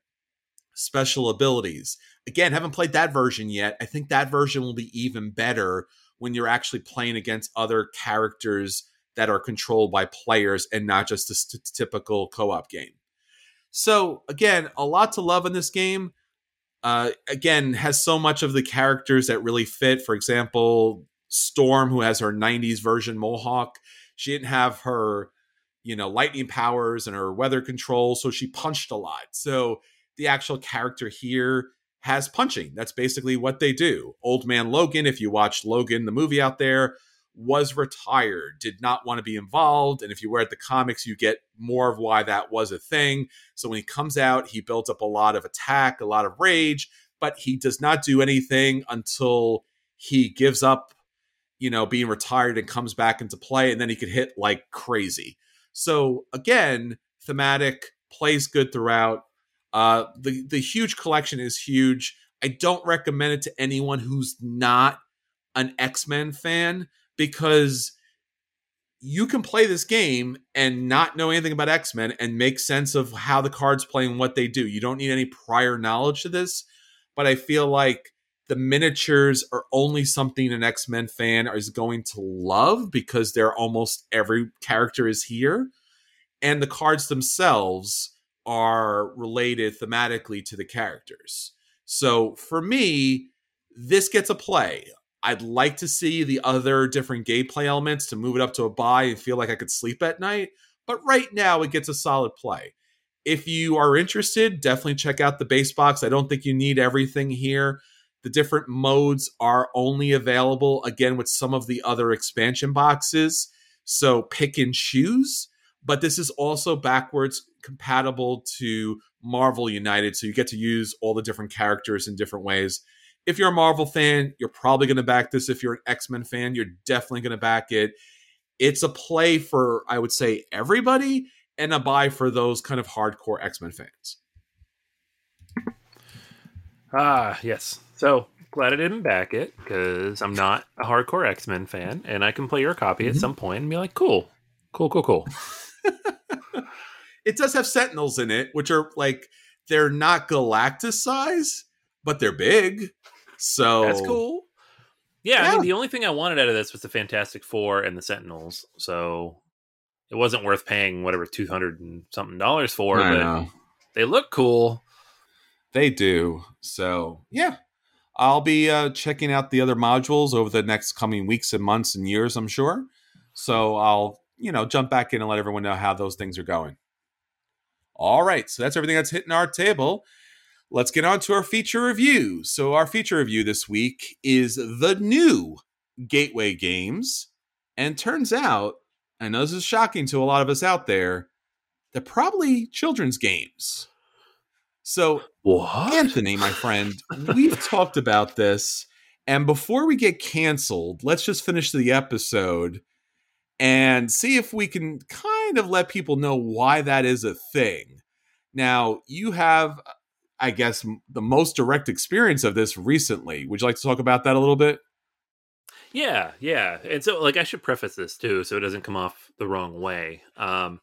special abilities. Again, haven't played that version yet. I think that version will be even better when you're actually playing against other characters that are controlled by players and not just a st- typical co-op game. So again, a lot to love in this game. Uh, again, has so much of the characters that really fit. For example, Storm, who has her '90s version Mohawk, she didn't have her, you know, lightning powers and her weather control, so she punched a lot. So the actual character here has punching. That's basically what they do. Old man Logan, if you watched Logan, the movie out there, was retired, did not want to be involved. And if you read the comics, you get more of why that was a thing. So when he comes out, he built up a lot of attack, a lot of rage, but he does not do anything until he gives up, you know, being retired and comes back into play. And then he could hit like crazy. So again, thematic, plays good throughout uh, the the huge collection is huge. I don't recommend it to anyone who's not an X Men fan because you can play this game and not know anything about X Men and make sense of how the cards play and what they do. You don't need any prior knowledge to this, but I feel like the miniatures are only something an X Men fan is going to love because they're almost every character is here, and the cards themselves are related thematically to the characters. So for me, this gets a play. I'd like to see the other different gameplay elements to move it up to a buy and feel like I could sleep at night. But right now, it gets a solid play. If you are interested, definitely check out the base box. I don't think you need everything here. The different modes are only available again with some of the other expansion boxes. So pick and choose. But this is also backwards compatible to Marvel United. So you get to use all the different characters in different ways. If you're a Marvel fan, you're probably going to back this. If you're an X Men fan, you're definitely going to back it. It's a play for, I would say, everybody and a buy for those kind of hardcore X Men fans. Ah, yes. So glad I didn't back it because I'm not a hardcore X Men fan, and I can play your copy mm-hmm. at some point and be like, cool, cool, cool, cool. it does have Sentinels in it, which are like they're not Galactus size, but they're big. So that's cool. Yeah, yeah, I mean, the only thing I wanted out of this was the Fantastic Four and the Sentinels. So it wasn't worth paying whatever two hundred and something dollars for. I but know. they look cool. They do. So yeah, I'll be uh, checking out the other modules over the next coming weeks and months and years. I'm sure. So I'll you know jump back in and let everyone know how those things are going. All right, so that's everything that's hitting our table. Let's get on to our feature review. So our feature review this week is the new Gateway Games, and turns out I know this is shocking to a lot of us out there, they're probably children's games. So, what? Anthony, my friend, we've talked about this. And before we get canceled, let's just finish the episode and see if we can kind of let people know why that is a thing. Now, you have, I guess, the most direct experience of this recently. Would you like to talk about that a little bit? Yeah, yeah. And so like I should preface this too so it doesn't come off the wrong way. Um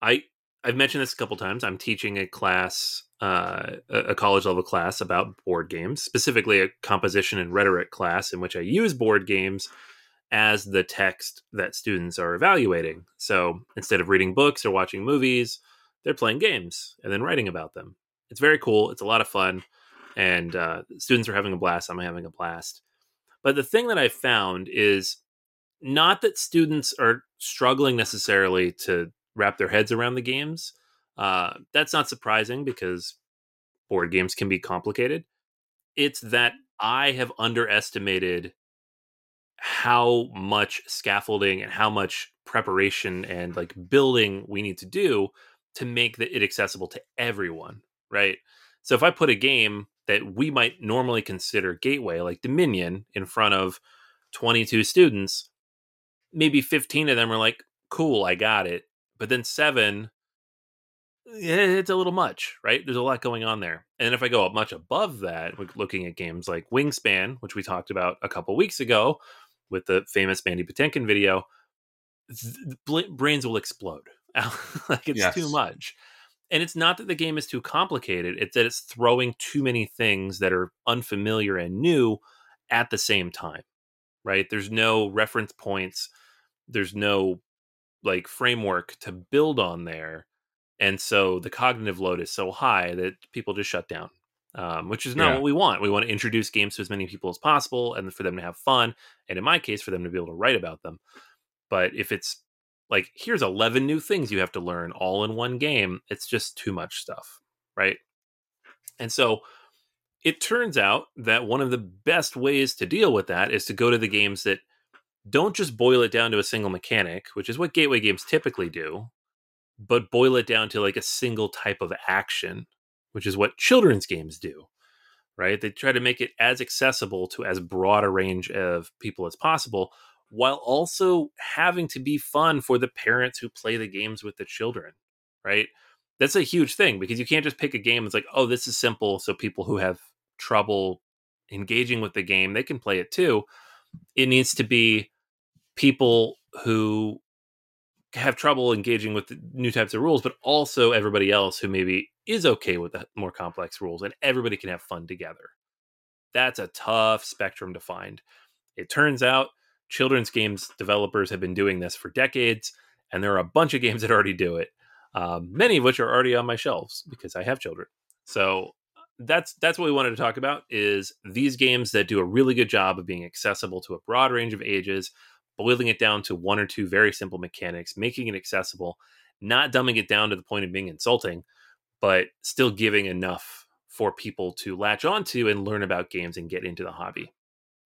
I I've mentioned this a couple times. I'm teaching a class uh a college level class about board games, specifically a composition and rhetoric class in which I use board games as the text that students are evaluating. So instead of reading books or watching movies, they're playing games and then writing about them. It's very cool. It's a lot of fun, and uh, students are having a blast. I'm having a blast. But the thing that I found is not that students are struggling necessarily to wrap their heads around the games. Uh, that's not surprising because board games can be complicated. It's that I have underestimated how much scaffolding and how much preparation and like building we need to do to make the, it accessible to everyone, right? So if I put a game that we might normally consider gateway, like Dominion, in front of 22 students, maybe 15 of them are like, cool, I got it. But then seven, eh, it's a little much, right? There's a lot going on there. And if I go up much above that, looking at games like Wingspan, which we talked about a couple weeks ago with the famous Mandy Patinkin video, brains will explode. like it's yes. too much and it's not that the game is too complicated it's that it's throwing too many things that are unfamiliar and new at the same time right there's no reference points there's no like framework to build on there and so the cognitive load is so high that people just shut down um, which is not yeah. what we want. We want to introduce games to as many people as possible and for them to have fun and in my case for them to be able to write about them. But if it's like here's 11 new things you have to learn all in one game it's just too much stuff right? And so it turns out that one of the best ways to deal with that is to go to the games that don't just boil it down to a single mechanic which is what gateway games typically do but boil it down to like a single type of action which is what children's games do right they try to make it as accessible to as broad a range of people as possible while also having to be fun for the parents who play the games with the children, right? That's a huge thing because you can't just pick a game that's like, oh, this is simple. So people who have trouble engaging with the game, they can play it too. It needs to be people who have trouble engaging with new types of rules, but also everybody else who maybe is okay with the more complex rules and everybody can have fun together. That's a tough spectrum to find. It turns out children's games developers have been doing this for decades, and there are a bunch of games that already do it. Um, many of which are already on my shelves because I have children. So that's that's what we wanted to talk about is these games that do a really good job of being accessible to a broad range of ages, boiling it down to one or two very simple mechanics, making it accessible, not dumbing it down to the point of being insulting, but still giving enough for people to latch onto and learn about games and get into the hobby.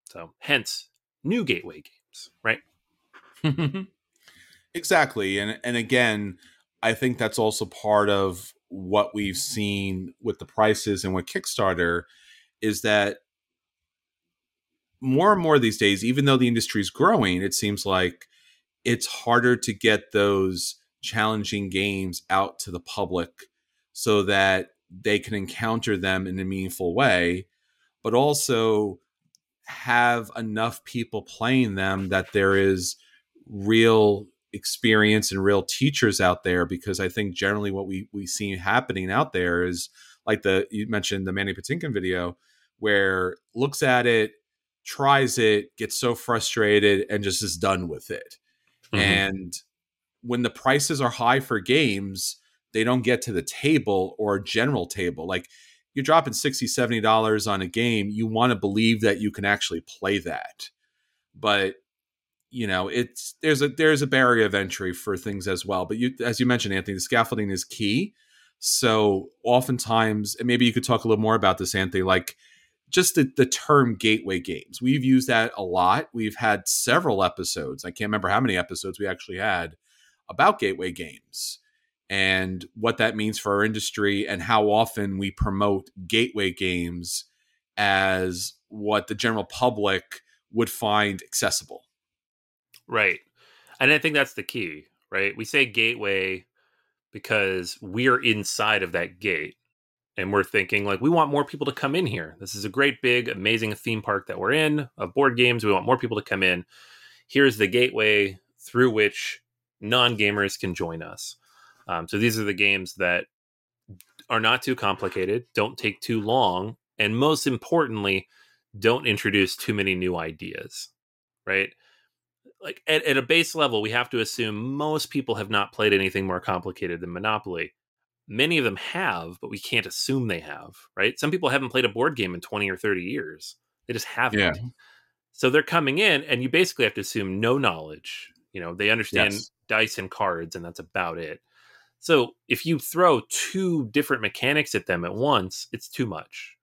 So, hence, new gateway games, right? exactly. And and again, I think that's also part of what we've seen with the prices and with Kickstarter is that more and more these days, even though the industry is growing, it seems like it's harder to get those challenging games out to the public so that they can encounter them in a meaningful way, but also have enough people playing them that there is real experience and real teachers out there because I think generally what we we see happening out there is like the you mentioned the Mandy Patinkin video where looks at it, tries it, gets so frustrated and just is done with it. Mm-hmm. And when the prices are high for games, they don't get to the table or general table. Like you're dropping 60 70 dollars on a game you want to believe that you can actually play that but you know it's there's a there's a barrier of entry for things as well but you as you mentioned anthony the scaffolding is key so oftentimes and maybe you could talk a little more about this anthony like just the, the term gateway games we've used that a lot we've had several episodes i can't remember how many episodes we actually had about gateway games and what that means for our industry and how often we promote gateway games as what the general public would find accessible. Right. And I think that's the key, right? We say gateway because we're inside of that gate and we're thinking like we want more people to come in here. This is a great big amazing theme park that we're in of board games. We want more people to come in. Here's the gateway through which non-gamers can join us. Um, so these are the games that are not too complicated, don't take too long, and most importantly, don't introduce too many new ideas, right? Like at, at a base level, we have to assume most people have not played anything more complicated than Monopoly. Many of them have, but we can't assume they have, right? Some people haven't played a board game in 20 or 30 years. They just haven't. Yeah. So they're coming in, and you basically have to assume no knowledge. You know, they understand yes. dice and cards, and that's about it. So if you throw two different mechanics at them at once, it's too much.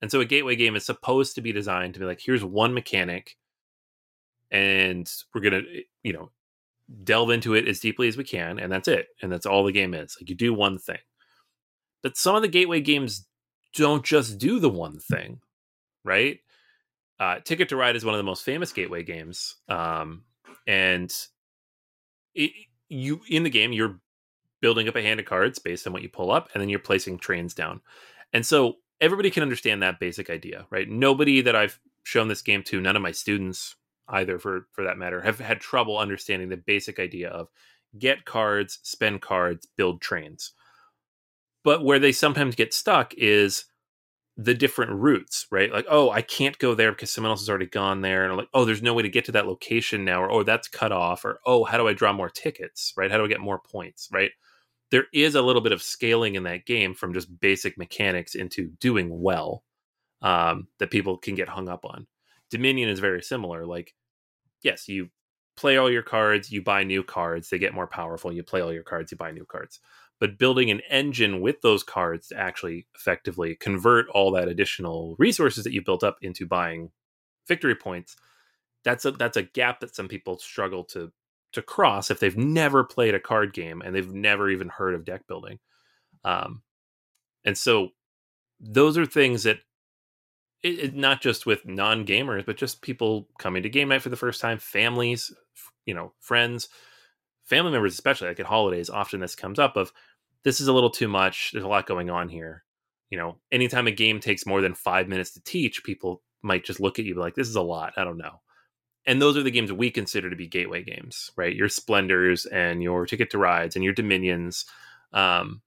And so a gateway game is supposed to be designed to be like, here's one mechanic, and we're gonna, eh, you know, delve into it as deeply as we can, and that's it. And that's all the game is. Like you do one thing. But some of the gateway games don't just do the one thing, right? Uh, Ticket to Ride is one of the most famous gateway games, um, and it, you in the game you're building up a hand of cards based on what you pull up, and then you're placing trains down. And so everybody can understand that basic idea, right? Nobody that I've shown this game to, none of my students either for for that matter, have had trouble understanding the basic idea of get cards, spend cards, build trains. But where they sometimes get stuck is the different routes, right? Like, oh, I can't go there because someone else has already gone there. And I'm like, oh, there's no way to get to that location now, or oh, that's cut off, or oh, how do I draw more tickets, right? How do I get more points, right? there is a little bit of scaling in that game from just basic mechanics into doing well um, that people can get hung up on. Dominion is very similar. Like, yes, you play all your cards, you buy new cards, they get more powerful. You play all your cards, you buy new cards. But building an engine with those cards to actually effectively convert all that additional resources that you built up into buying victory points, that's a that's a gap that some people struggle to to cross if they've never played a card game and they've never even heard of deck building. Um, and so those are things that it, it, not just with non gamers, but just people coming to game night for the first time, families, you know, friends, family members, especially like at holidays. Often this comes up of this is a little too much. There's a lot going on here. You know, anytime a game takes more than five minutes to teach, people might just look at you like, this is a lot. I don't know and those are the games we consider to be gateway games, right? Your Splendors and your Ticket to Rides and your Dominions. Um,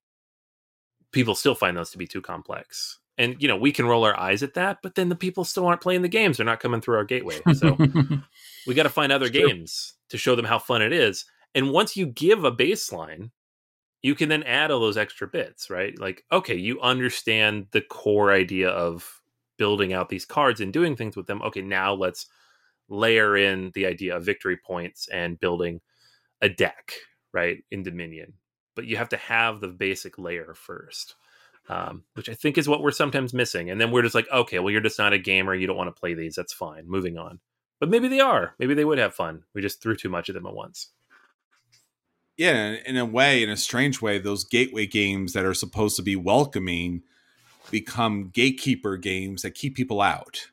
people still find those to be too complex. And, you know, we can roll our eyes at that, but then the people still aren't playing the games. They're not coming through our gateway. So we got to find other games to show them how fun it is. And once you give a baseline, you can then add all those extra bits, right? Like, okay, you understand the core idea of building out these cards and doing things with them. Okay, now let's layer in the idea of victory points and building a deck, right, in Dominion. But you have to have the basic layer first. um, which I think is what we're sometimes missing. And then we're just like, okay, well, you're just not a gamer. You don't want to play these. That's fine. Moving on. But maybe they are. Maybe they would have fun. We just threw too much of them at once. Yeah, in a way, in a strange way, those gateway games that are supposed to be welcoming become gatekeeper games that keep people out.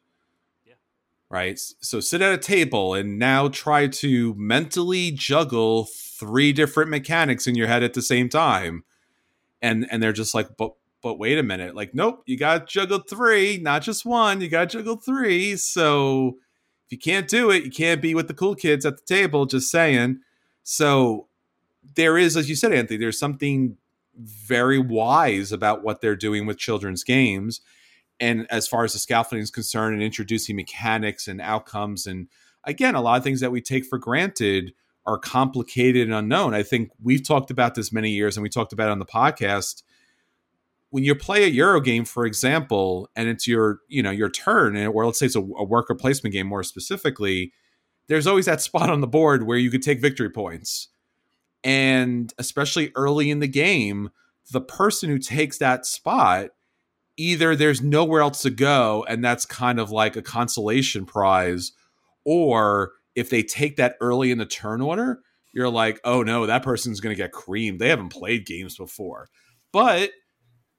Yeah. Right? So sit at a table and now try to mentally juggle three different mechanics in your head at the same time. And and they're just like, but but wait a minute, like, nope, you got to juggle three, not just one. You got to juggle three. So if you can't do it, you can't be with the cool kids at the table. Just saying. So there is, as you said, Anthony, there's something very wise about what they're doing with children's games. And as far as the scaffolding is concerned, and introducing mechanics and outcomes, and again, a lot of things that we take for granted are complicated and unknown. I think we've talked about this many years, and we talked about it on the podcast when you play a Euro game, for example, and it's your you know your turn, or let's say it's a, a worker placement game more specifically, there's always that spot on the board where you could take victory points, and especially early in the game, the person who takes that spot, either there's nowhere else to go, and that's kind of like a consolation prize, or if they take that early in the turn order, you're like, oh no, that person's going to get creamed. They haven't played games before, but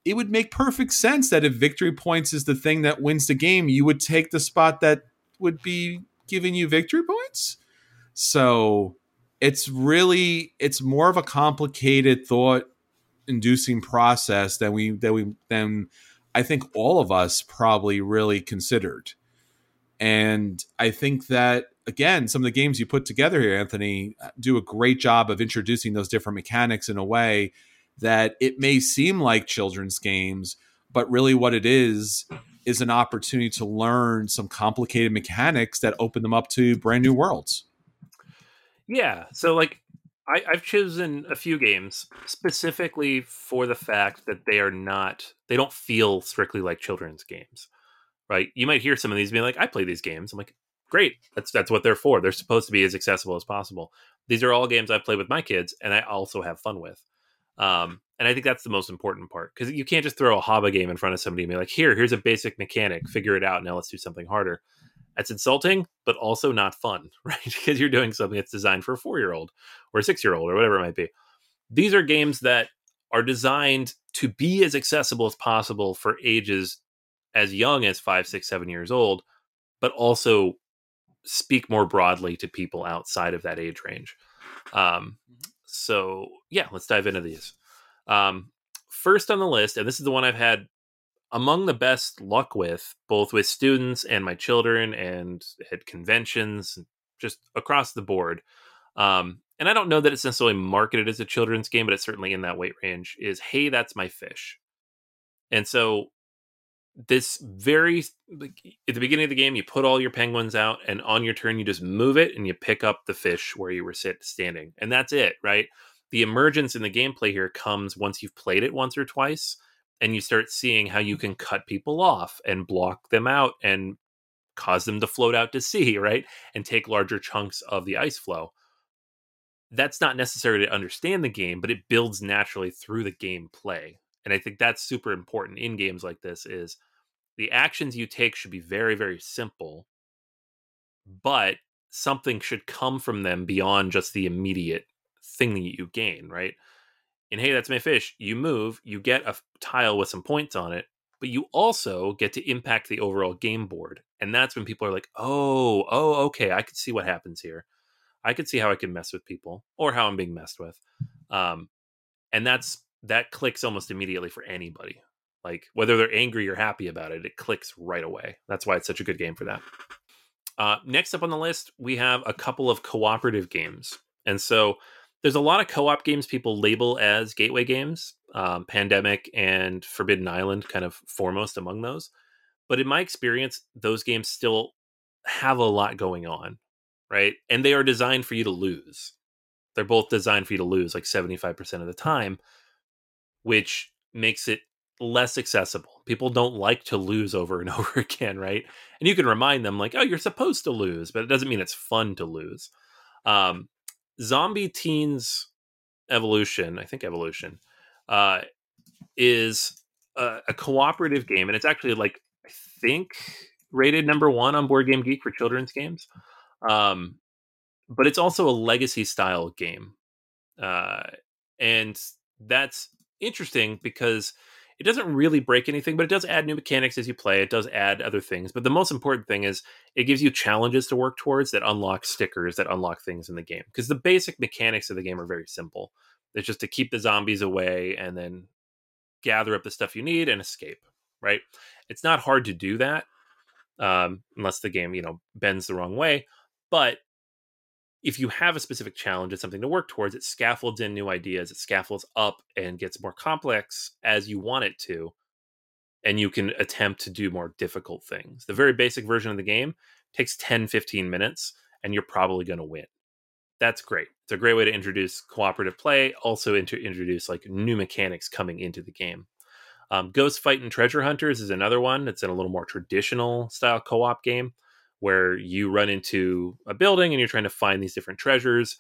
it would make perfect sense that if victory points is the thing that wins the game, you would take the spot that would be giving you victory points. So it's really it's more of a complicated thought inducing process than we than we than I think all of us probably really considered. And I think that again, some of the games you put together here, Anthony, do a great job of introducing those different mechanics in a way that it may seem like children's games, but really what it is is an opportunity to learn some complicated mechanics that open them up to brand new worlds. Yeah. So like I, have chosen a few games specifically for the fact that they are not they don't feel strictly like children's games. Right. You might hear some of these being like, I play these games. I'm like, great. That's that's what they're for. They're supposed to be as accessible as possible. These are all games I've played with my kids and I also have fun with. Um, and I think that's the most important part because you can't just throw a Haba game in front of somebody and be like, "Here, here's a basic mechanic. Figure it out. Now let's do something harder." That's insulting, but also not fun, right? because you're doing something that's designed for a four year old or a six year old or whatever it might be. These are games that are designed to be as accessible as possible for ages as young as five, six, seven years old, but also speak more broadly to people outside of that age range. Um, so yeah, let's dive into these. Um, first on the list, and this is the one I've had among the best luck with, both with students and my children, and at conventions, just across the board. Um, and I don't know that it's necessarily marketed as a children's game, but it's certainly in that weight range. Is hey, that's my fish. And so this very like, at the beginning of the game you put all your penguins out and on your turn you just move it and you pick up the fish where you were sit standing and that's it right the emergence in the gameplay here comes once you've played it once or twice and you start seeing how you can cut people off and block them out and cause them to float out to sea right and take larger chunks of the ice floe that's not necessary to understand the game but it builds naturally through the gameplay and i think that's super important in games like this is the actions you take should be very very simple but something should come from them beyond just the immediate thing that you gain right and hey that's my fish you move you get a tile with some points on it but you also get to impact the overall game board and that's when people are like oh oh okay i could see what happens here i could see how i can mess with people or how i'm being messed with um, and that's that clicks almost immediately for anybody. Like whether they're angry or happy about it, it clicks right away. That's why it's such a good game for that. Uh, next up on the list, we have a couple of cooperative games. And so there's a lot of co op games people label as gateway games, um, Pandemic and Forbidden Island, kind of foremost among those. But in my experience, those games still have a lot going on, right? And they are designed for you to lose. They're both designed for you to lose like 75% of the time which makes it less accessible. People don't like to lose over and over again, right? And you can remind them, like, oh, you're supposed to lose, but it doesn't mean it's fun to lose. Um, Zombie Teenz Evolution, I think Evolution, uh, is a, a cooperative game, and it's actually like I think rated number one on Board Game Geek for children's games. Um, but it's also a legacy style game, uh, and that's interesting because it doesn't really break anything, but it does add new mechanics as you play. It does add other things, but the most important thing is it gives you challenges to work towards that unlock stickers that unlock things in the game. Because the basic mechanics of the game are very simple. It's just to keep the zombies away and then gather up the stuff you need and escape. Right? It's not hard to do that, um, unless the game you know bends the wrong way. But if you have a specific challenge and something to work towards, it scaffolds in new ideas, it scaffolds up and gets more complex as you want it to. And you can attempt to do more difficult things. The very basic version of the game takes 10, 15 minutes, and you're probably going to win. That's great. It's a great way to introduce cooperative play, also to introduce like new mechanics coming into the game. Um, Ghost Fightin' Treasure Hunters is another one. It's in a little more traditional style co op game where you run into a building and you're trying to find these different treasures,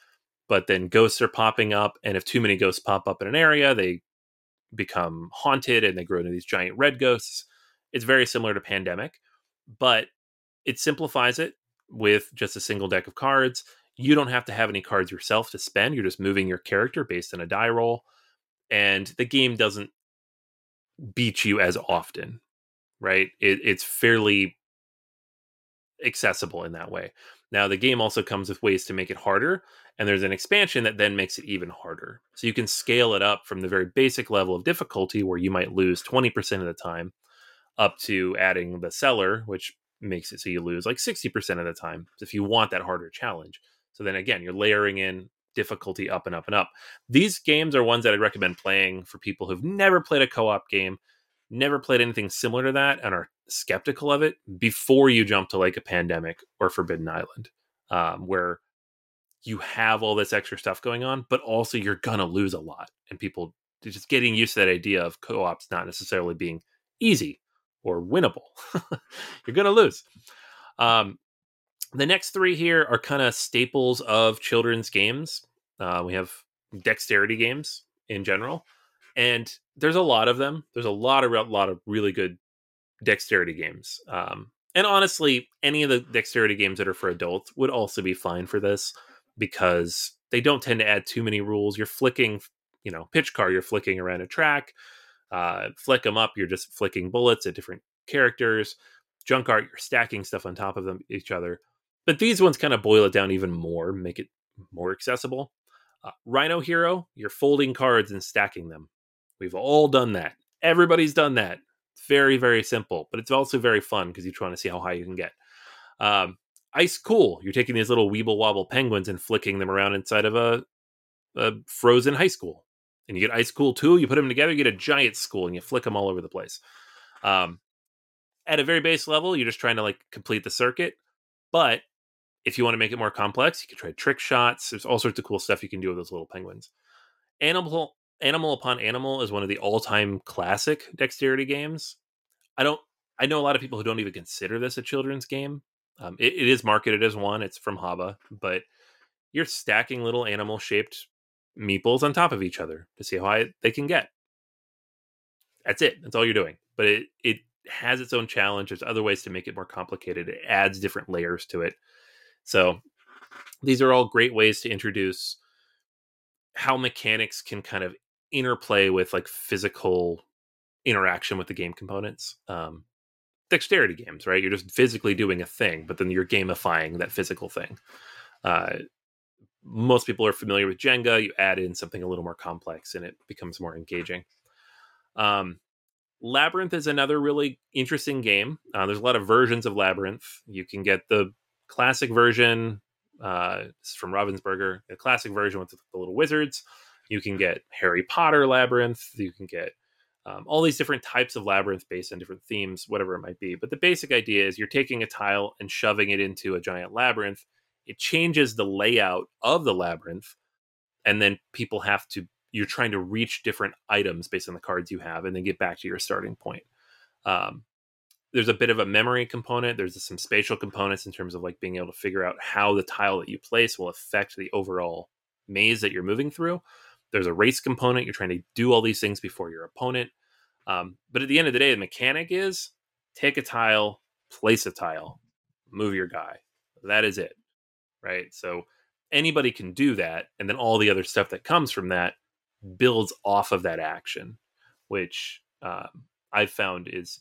but then ghosts are popping up. And if too many ghosts pop up in an area, they become haunted and they grow into these giant red ghosts. It's very similar to Pandemic, but it simplifies it with just a single deck of cards. You don't have to have any cards yourself to spend. You're just moving your character based on a die roll. And the game doesn't beat you as often, right? It, it's fairly accessible in that way. Now, the game also comes with ways to make it harder, and there's an expansion that then makes it even harder. So you can scale it up from the very basic level of difficulty where you might lose 20% of the time up to adding the cellar, which makes it so you lose like 60% of the time if you want that harder challenge. So then again, you're layering in difficulty up and up and up. These games are ones that I'd recommend playing for people who've never played a co op game never played anything similar to that and are skeptical of it before you jump to like a pandemic or Forbidden Island, um, where you have all this extra stuff going on, but also you're gonna lose a lot, and people just getting used to that idea of co-ops not necessarily being easy or winnable. you're gonna lose. Um, the next three here are kind of staples of children's games. Uh, we have dexterity games in general and there's a lot of them. There's a lot of a lot of really good dexterity games. Um, and honestly, any of the dexterity games that are for adults would also be fine for this because they don't tend to add too many rules. You're flicking, you know, pitch car, you're flicking around a track. Uh, flick them up, you're just flicking bullets at different characters. Junk art, you're stacking stuff on top of them each other. But these ones kind of boil it down even more, make it more accessible. Uh, Rhino Hero, you're folding cards and stacking them. We've all done that. Everybody's done that. Very, very simple, but it's also very fun because you're trying to see how high you can get. Um, Ice Cool. You're taking these little weeble wobble penguins and flicking them around inside of a, a frozen high school. And you get Ice Cool too. You put them together, you get a giant school, and you flick them all over the place. Um, at a very base level, you're just trying to like complete the circuit. But if you want to make it more complex, you can try trick shots. There's all sorts of cool stuff you can do with those little penguins. Animal Animal Upon Animal is one of the all-time classic dexterity games. I don't. I know a lot of people who don't even consider this a children's game. Um, it, it is marketed as one. It's from Haba, but you're stacking little animal-shaped meeples on top of each other to see how high they can get. That's it. That's all you're doing. But it it has its own challenge. There's other ways to make it more complicated. It adds different layers to it. So these are all great ways to introduce how mechanics can kind of interplay with like physical interaction with the game components. Um, dexterity games, right? You're just physically doing a thing, but then you're gamifying that physical thing. Uh, most people are familiar with Jenga. You add in something a little more complex, and it becomes more engaging. Um, Labyrinth is another really interesting game. Uh, there's a lot of versions of Labyrinth. You can get the classic version. Uh, from Ravensburger, the classic version with the little wizards. You can get Harry Potter labyrinth. You can get um, all these different types of labyrinth based on different themes, whatever it might be. But the basic idea is you're taking a tile and shoving it into a giant labyrinth. It changes the layout of the labyrinth, and then people have to. You're trying to reach different items based on the cards you have, and then get back to your starting point. Um, there's a bit of a memory component. There's some spatial components in terms of like being able to figure out how the tile that you place will affect the overall maze that you're moving through. There's a race component. You're trying to do all these things before your opponent. Um, but at the end of the day, the mechanic is take a tile, place a tile, move your guy. That is it. Right. So anybody can do that. And then all the other stuff that comes from that builds off of that action, which um, I've found is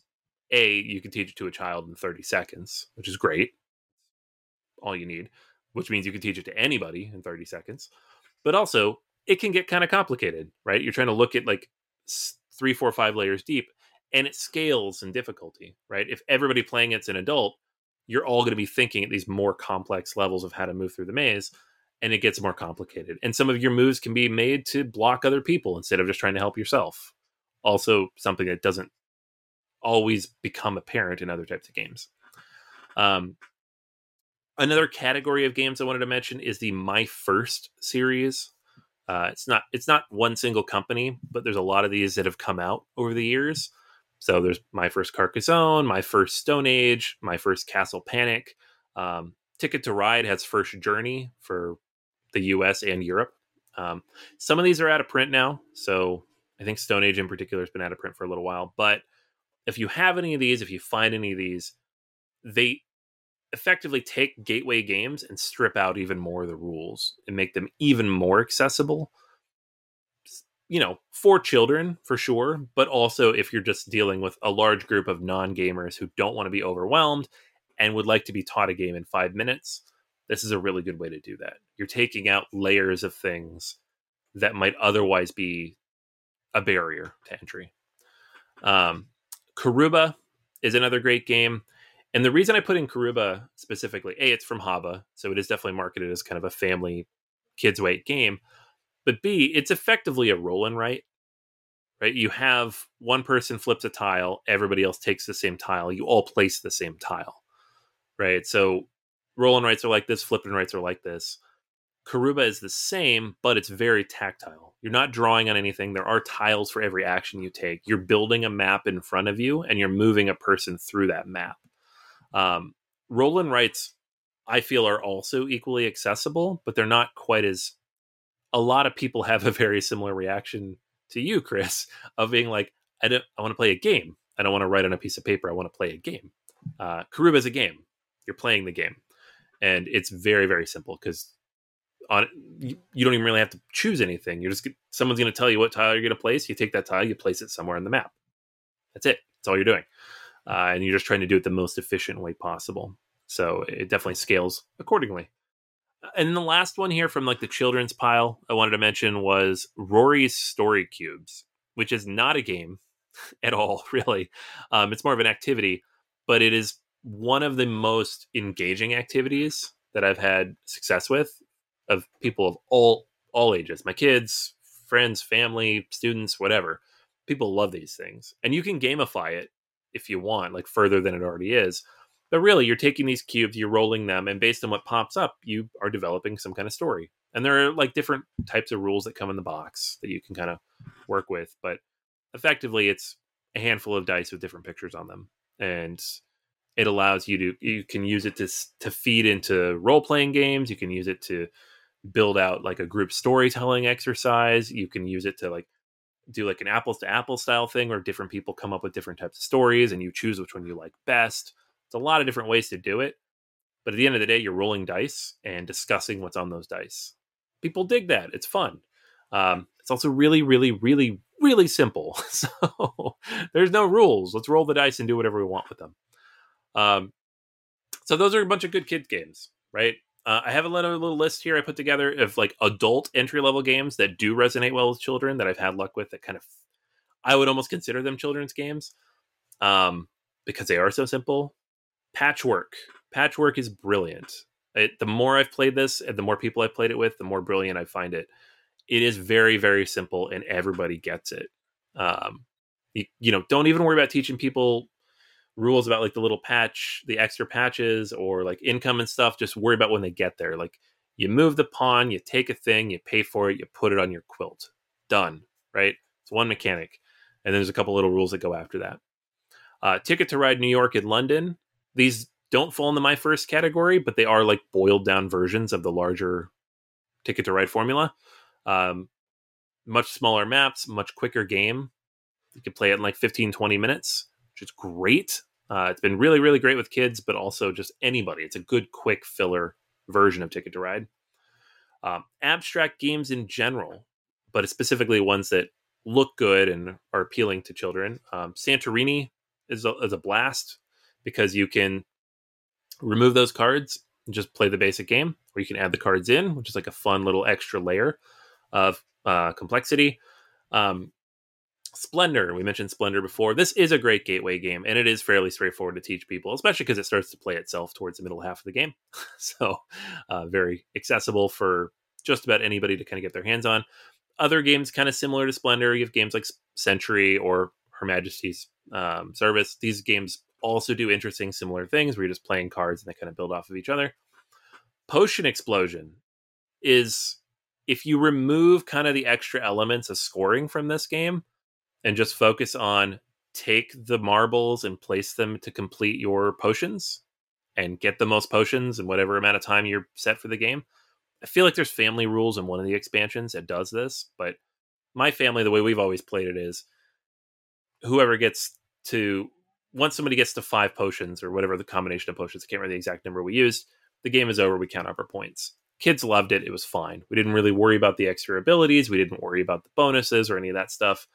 A, you can teach it to a child in 30 seconds, which is great. All you need, which means you can teach it to anybody in 30 seconds. But also, it can get kind of complicated, right? You're trying to look at like three, four, five layers deep, and it scales in difficulty, right? If everybody playing it's an adult, you're all going to be thinking at these more complex levels of how to move through the maze, and it gets more complicated. And some of your moves can be made to block other people instead of just trying to help yourself. Also, something that doesn't always become apparent in other types of games. Um, another category of games I wanted to mention is the My First series. Uh, it's not it's not one single company, but there's a lot of these that have come out over the years. So there's my first Carcassonne, my first Stone Age, my first Castle Panic. Um, Ticket to Ride has first Journey for the U.S. and Europe. Um, some of these are out of print now, so I think Stone Age in particular has been out of print for a little while. But if you have any of these, if you find any of these, they effectively take gateway games and strip out even more of the rules and make them even more accessible. You know for children for sure but also if you're just dealing with a large group of non-gamers who don't want to be overwhelmed and would like to be taught a game in 5 minutes this is a really good way to do that. You're taking out layers of things that might otherwise be a barrier to entry. Um, Karuba is another great game and the reason I put in Karuba specifically, A, it's from Haba, so it is definitely marketed as kind of a family kids weight game. But B, it's effectively a roll and write. Right? You have one person flips a tile, everybody else takes the same tile, you all place the same tile. Right? So roll and writes are like this, flip and writes are like this. Karuba is the same, but it's very tactile. You're not drawing on anything. There are tiles for every action you take. You're building a map in front of you and you're moving a person through that map. Um, roll and writes, I feel, are also equally accessible, but they're not quite as. A lot of people have a very similar reaction to you, Chris, of being like, I don't, I want to play a game. I don't want to write on a piece of paper. I want to play a game. Uh, Karuba is a game. You're playing the game, and it's very, very simple because on you, you, don't even really have to choose anything. You're just someone's going to tell you what tile you're going to place. You take that tile, you place it somewhere on the map. That's it. That's all you're doing uh, and you're just trying to do it the most efficient way possible. So it definitely scales accordingly. And the last one here from like the children's pile I wanted to mention was Rory's Story Cubes, which is not a game at all, really. Um, it's more of an activity, but it is one of the most engaging activities that I've had success with of people of all all ages, my kids, friends, family, students, whatever. People love these things, and you can gamify it if you want, like further than it already is. But really, you're taking these cubes, you're rolling them, and based on what pops up, you are developing some kind of story. And there are like different types of rules that come in the box that you can kind of work with. But effectively, it's a handful of dice with different pictures on them, and it allows you to you can use it to to feed into role playing games. You can use it to build out like a group storytelling exercise. You can use it to like do like an apples to apple style thing where different people come up with different types of stories and you choose which one you like best. It's a lot of different ways to do it. But at the end of the day, you're rolling dice and discussing what's on those dice. People dig that. It's fun. Um, it's also really, really, really, really simple. So there's no rules. Let's roll the dice and do whatever we want with them. Um, so those are a bunch of good kid games, right? Uh, I have a little, little list here I put together of like adult entry level games that do resonate well with children that I've had luck with that kind of I would almost consider them children's games um, because they are so simple. Patchwork. Patchwork is brilliant. It, the more I've played this and the more people I've played it with, the more brilliant I find it. It is very, very simple and everybody gets it. Um, you, you know, don't even worry about teaching people rules about like the little patch, the extra patches, or like income and stuff. Just worry about when they get there. Like you move the pawn, you take a thing, you pay for it, you put it on your quilt. Done. Right? It's one mechanic. And then there's a couple little rules that go after that. Uh, Ticket to Ride New York and London. These don't fall into my first category, but they are like boiled down versions of the larger Ticket to Ride formula. Um, much smaller maps, much quicker game. You can play it in like 15, 20 minutes, is great. Uh, it's been really, really great with kids, but also just anybody. It's a good, quick filler version of Ticket to Ride. Um, abstract games in general, but specifically ones that look good and are appealing to children. Um, Santorini is a, is a blast because you can remove those cards and just play the basic game, or you can add the cards in, which is like a fun little extra layer of uh, complexity. Um, Splendor, we mentioned Splendor before. This is a great gateway game, and it is fairly straightforward to teach people, especially because it starts to play itself towards the middle half of the game. so, uh, very accessible for just about anybody to kind of get their hands on. Other games, kind of similar to Splendor, you have games like Century or Her Majesty's um, Service. These games also do interesting, similar things where you're just playing cards and they kind of build off of each other. Potion Explosion is if you remove kind of the extra elements of scoring from this game and just focus on take the marbles and place them to complete your potions and get the most potions in whatever amount of time you're set for the game. I feel like there's family rules in one of the expansions that does this, but my family, the way we've always played it is whoever gets to once somebody gets to five potions or whatever the combination of potions, I can't remember the exact number we used, the game is over. We count up our points. Kids loved it. It was fine. We didn't really worry about the extra abilities. We didn't worry about the bonuses or any of that stuff.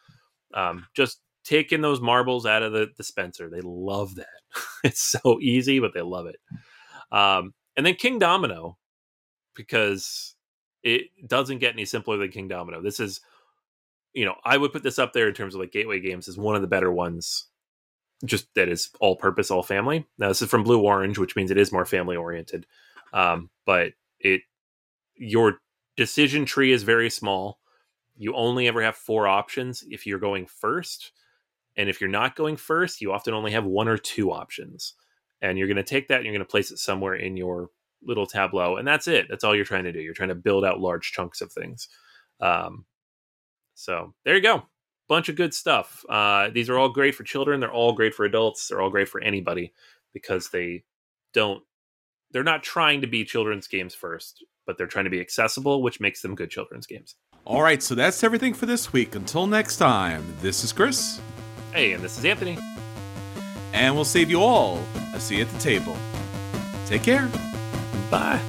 Um, just taking those marbles out of the dispenser. They love that. it's so easy, but they love it. Um, and then Kingdomino, because it doesn't get any simpler than Kingdomino. This is, you know, I would put this up there in terms of like gateway games is one of the better ones. Just that is all purpose, all family. Now this is from Blue Orange, which means it is more family oriented. Um, but it your decision tree is very small you only ever have four options if you're going first. And if you're not going first, you often only have one or two options. And you're going to take that and you're going to place it somewhere in your little tableau. And that's it. That's all you're trying to do. You're trying to build out large chunks of things. Um, so there you go. Bunch of good stuff. Uh, these are all great for children. They're all great for adults. They're all great for anybody because they don't, they're not trying to be children's games first, but they're trying to be accessible, which makes them good children's games. All right, so that's everything for this week. Until next time, this is Chris. Hey, and this is Anthony. And we'll save you all a seat at the table. Take care. Bye.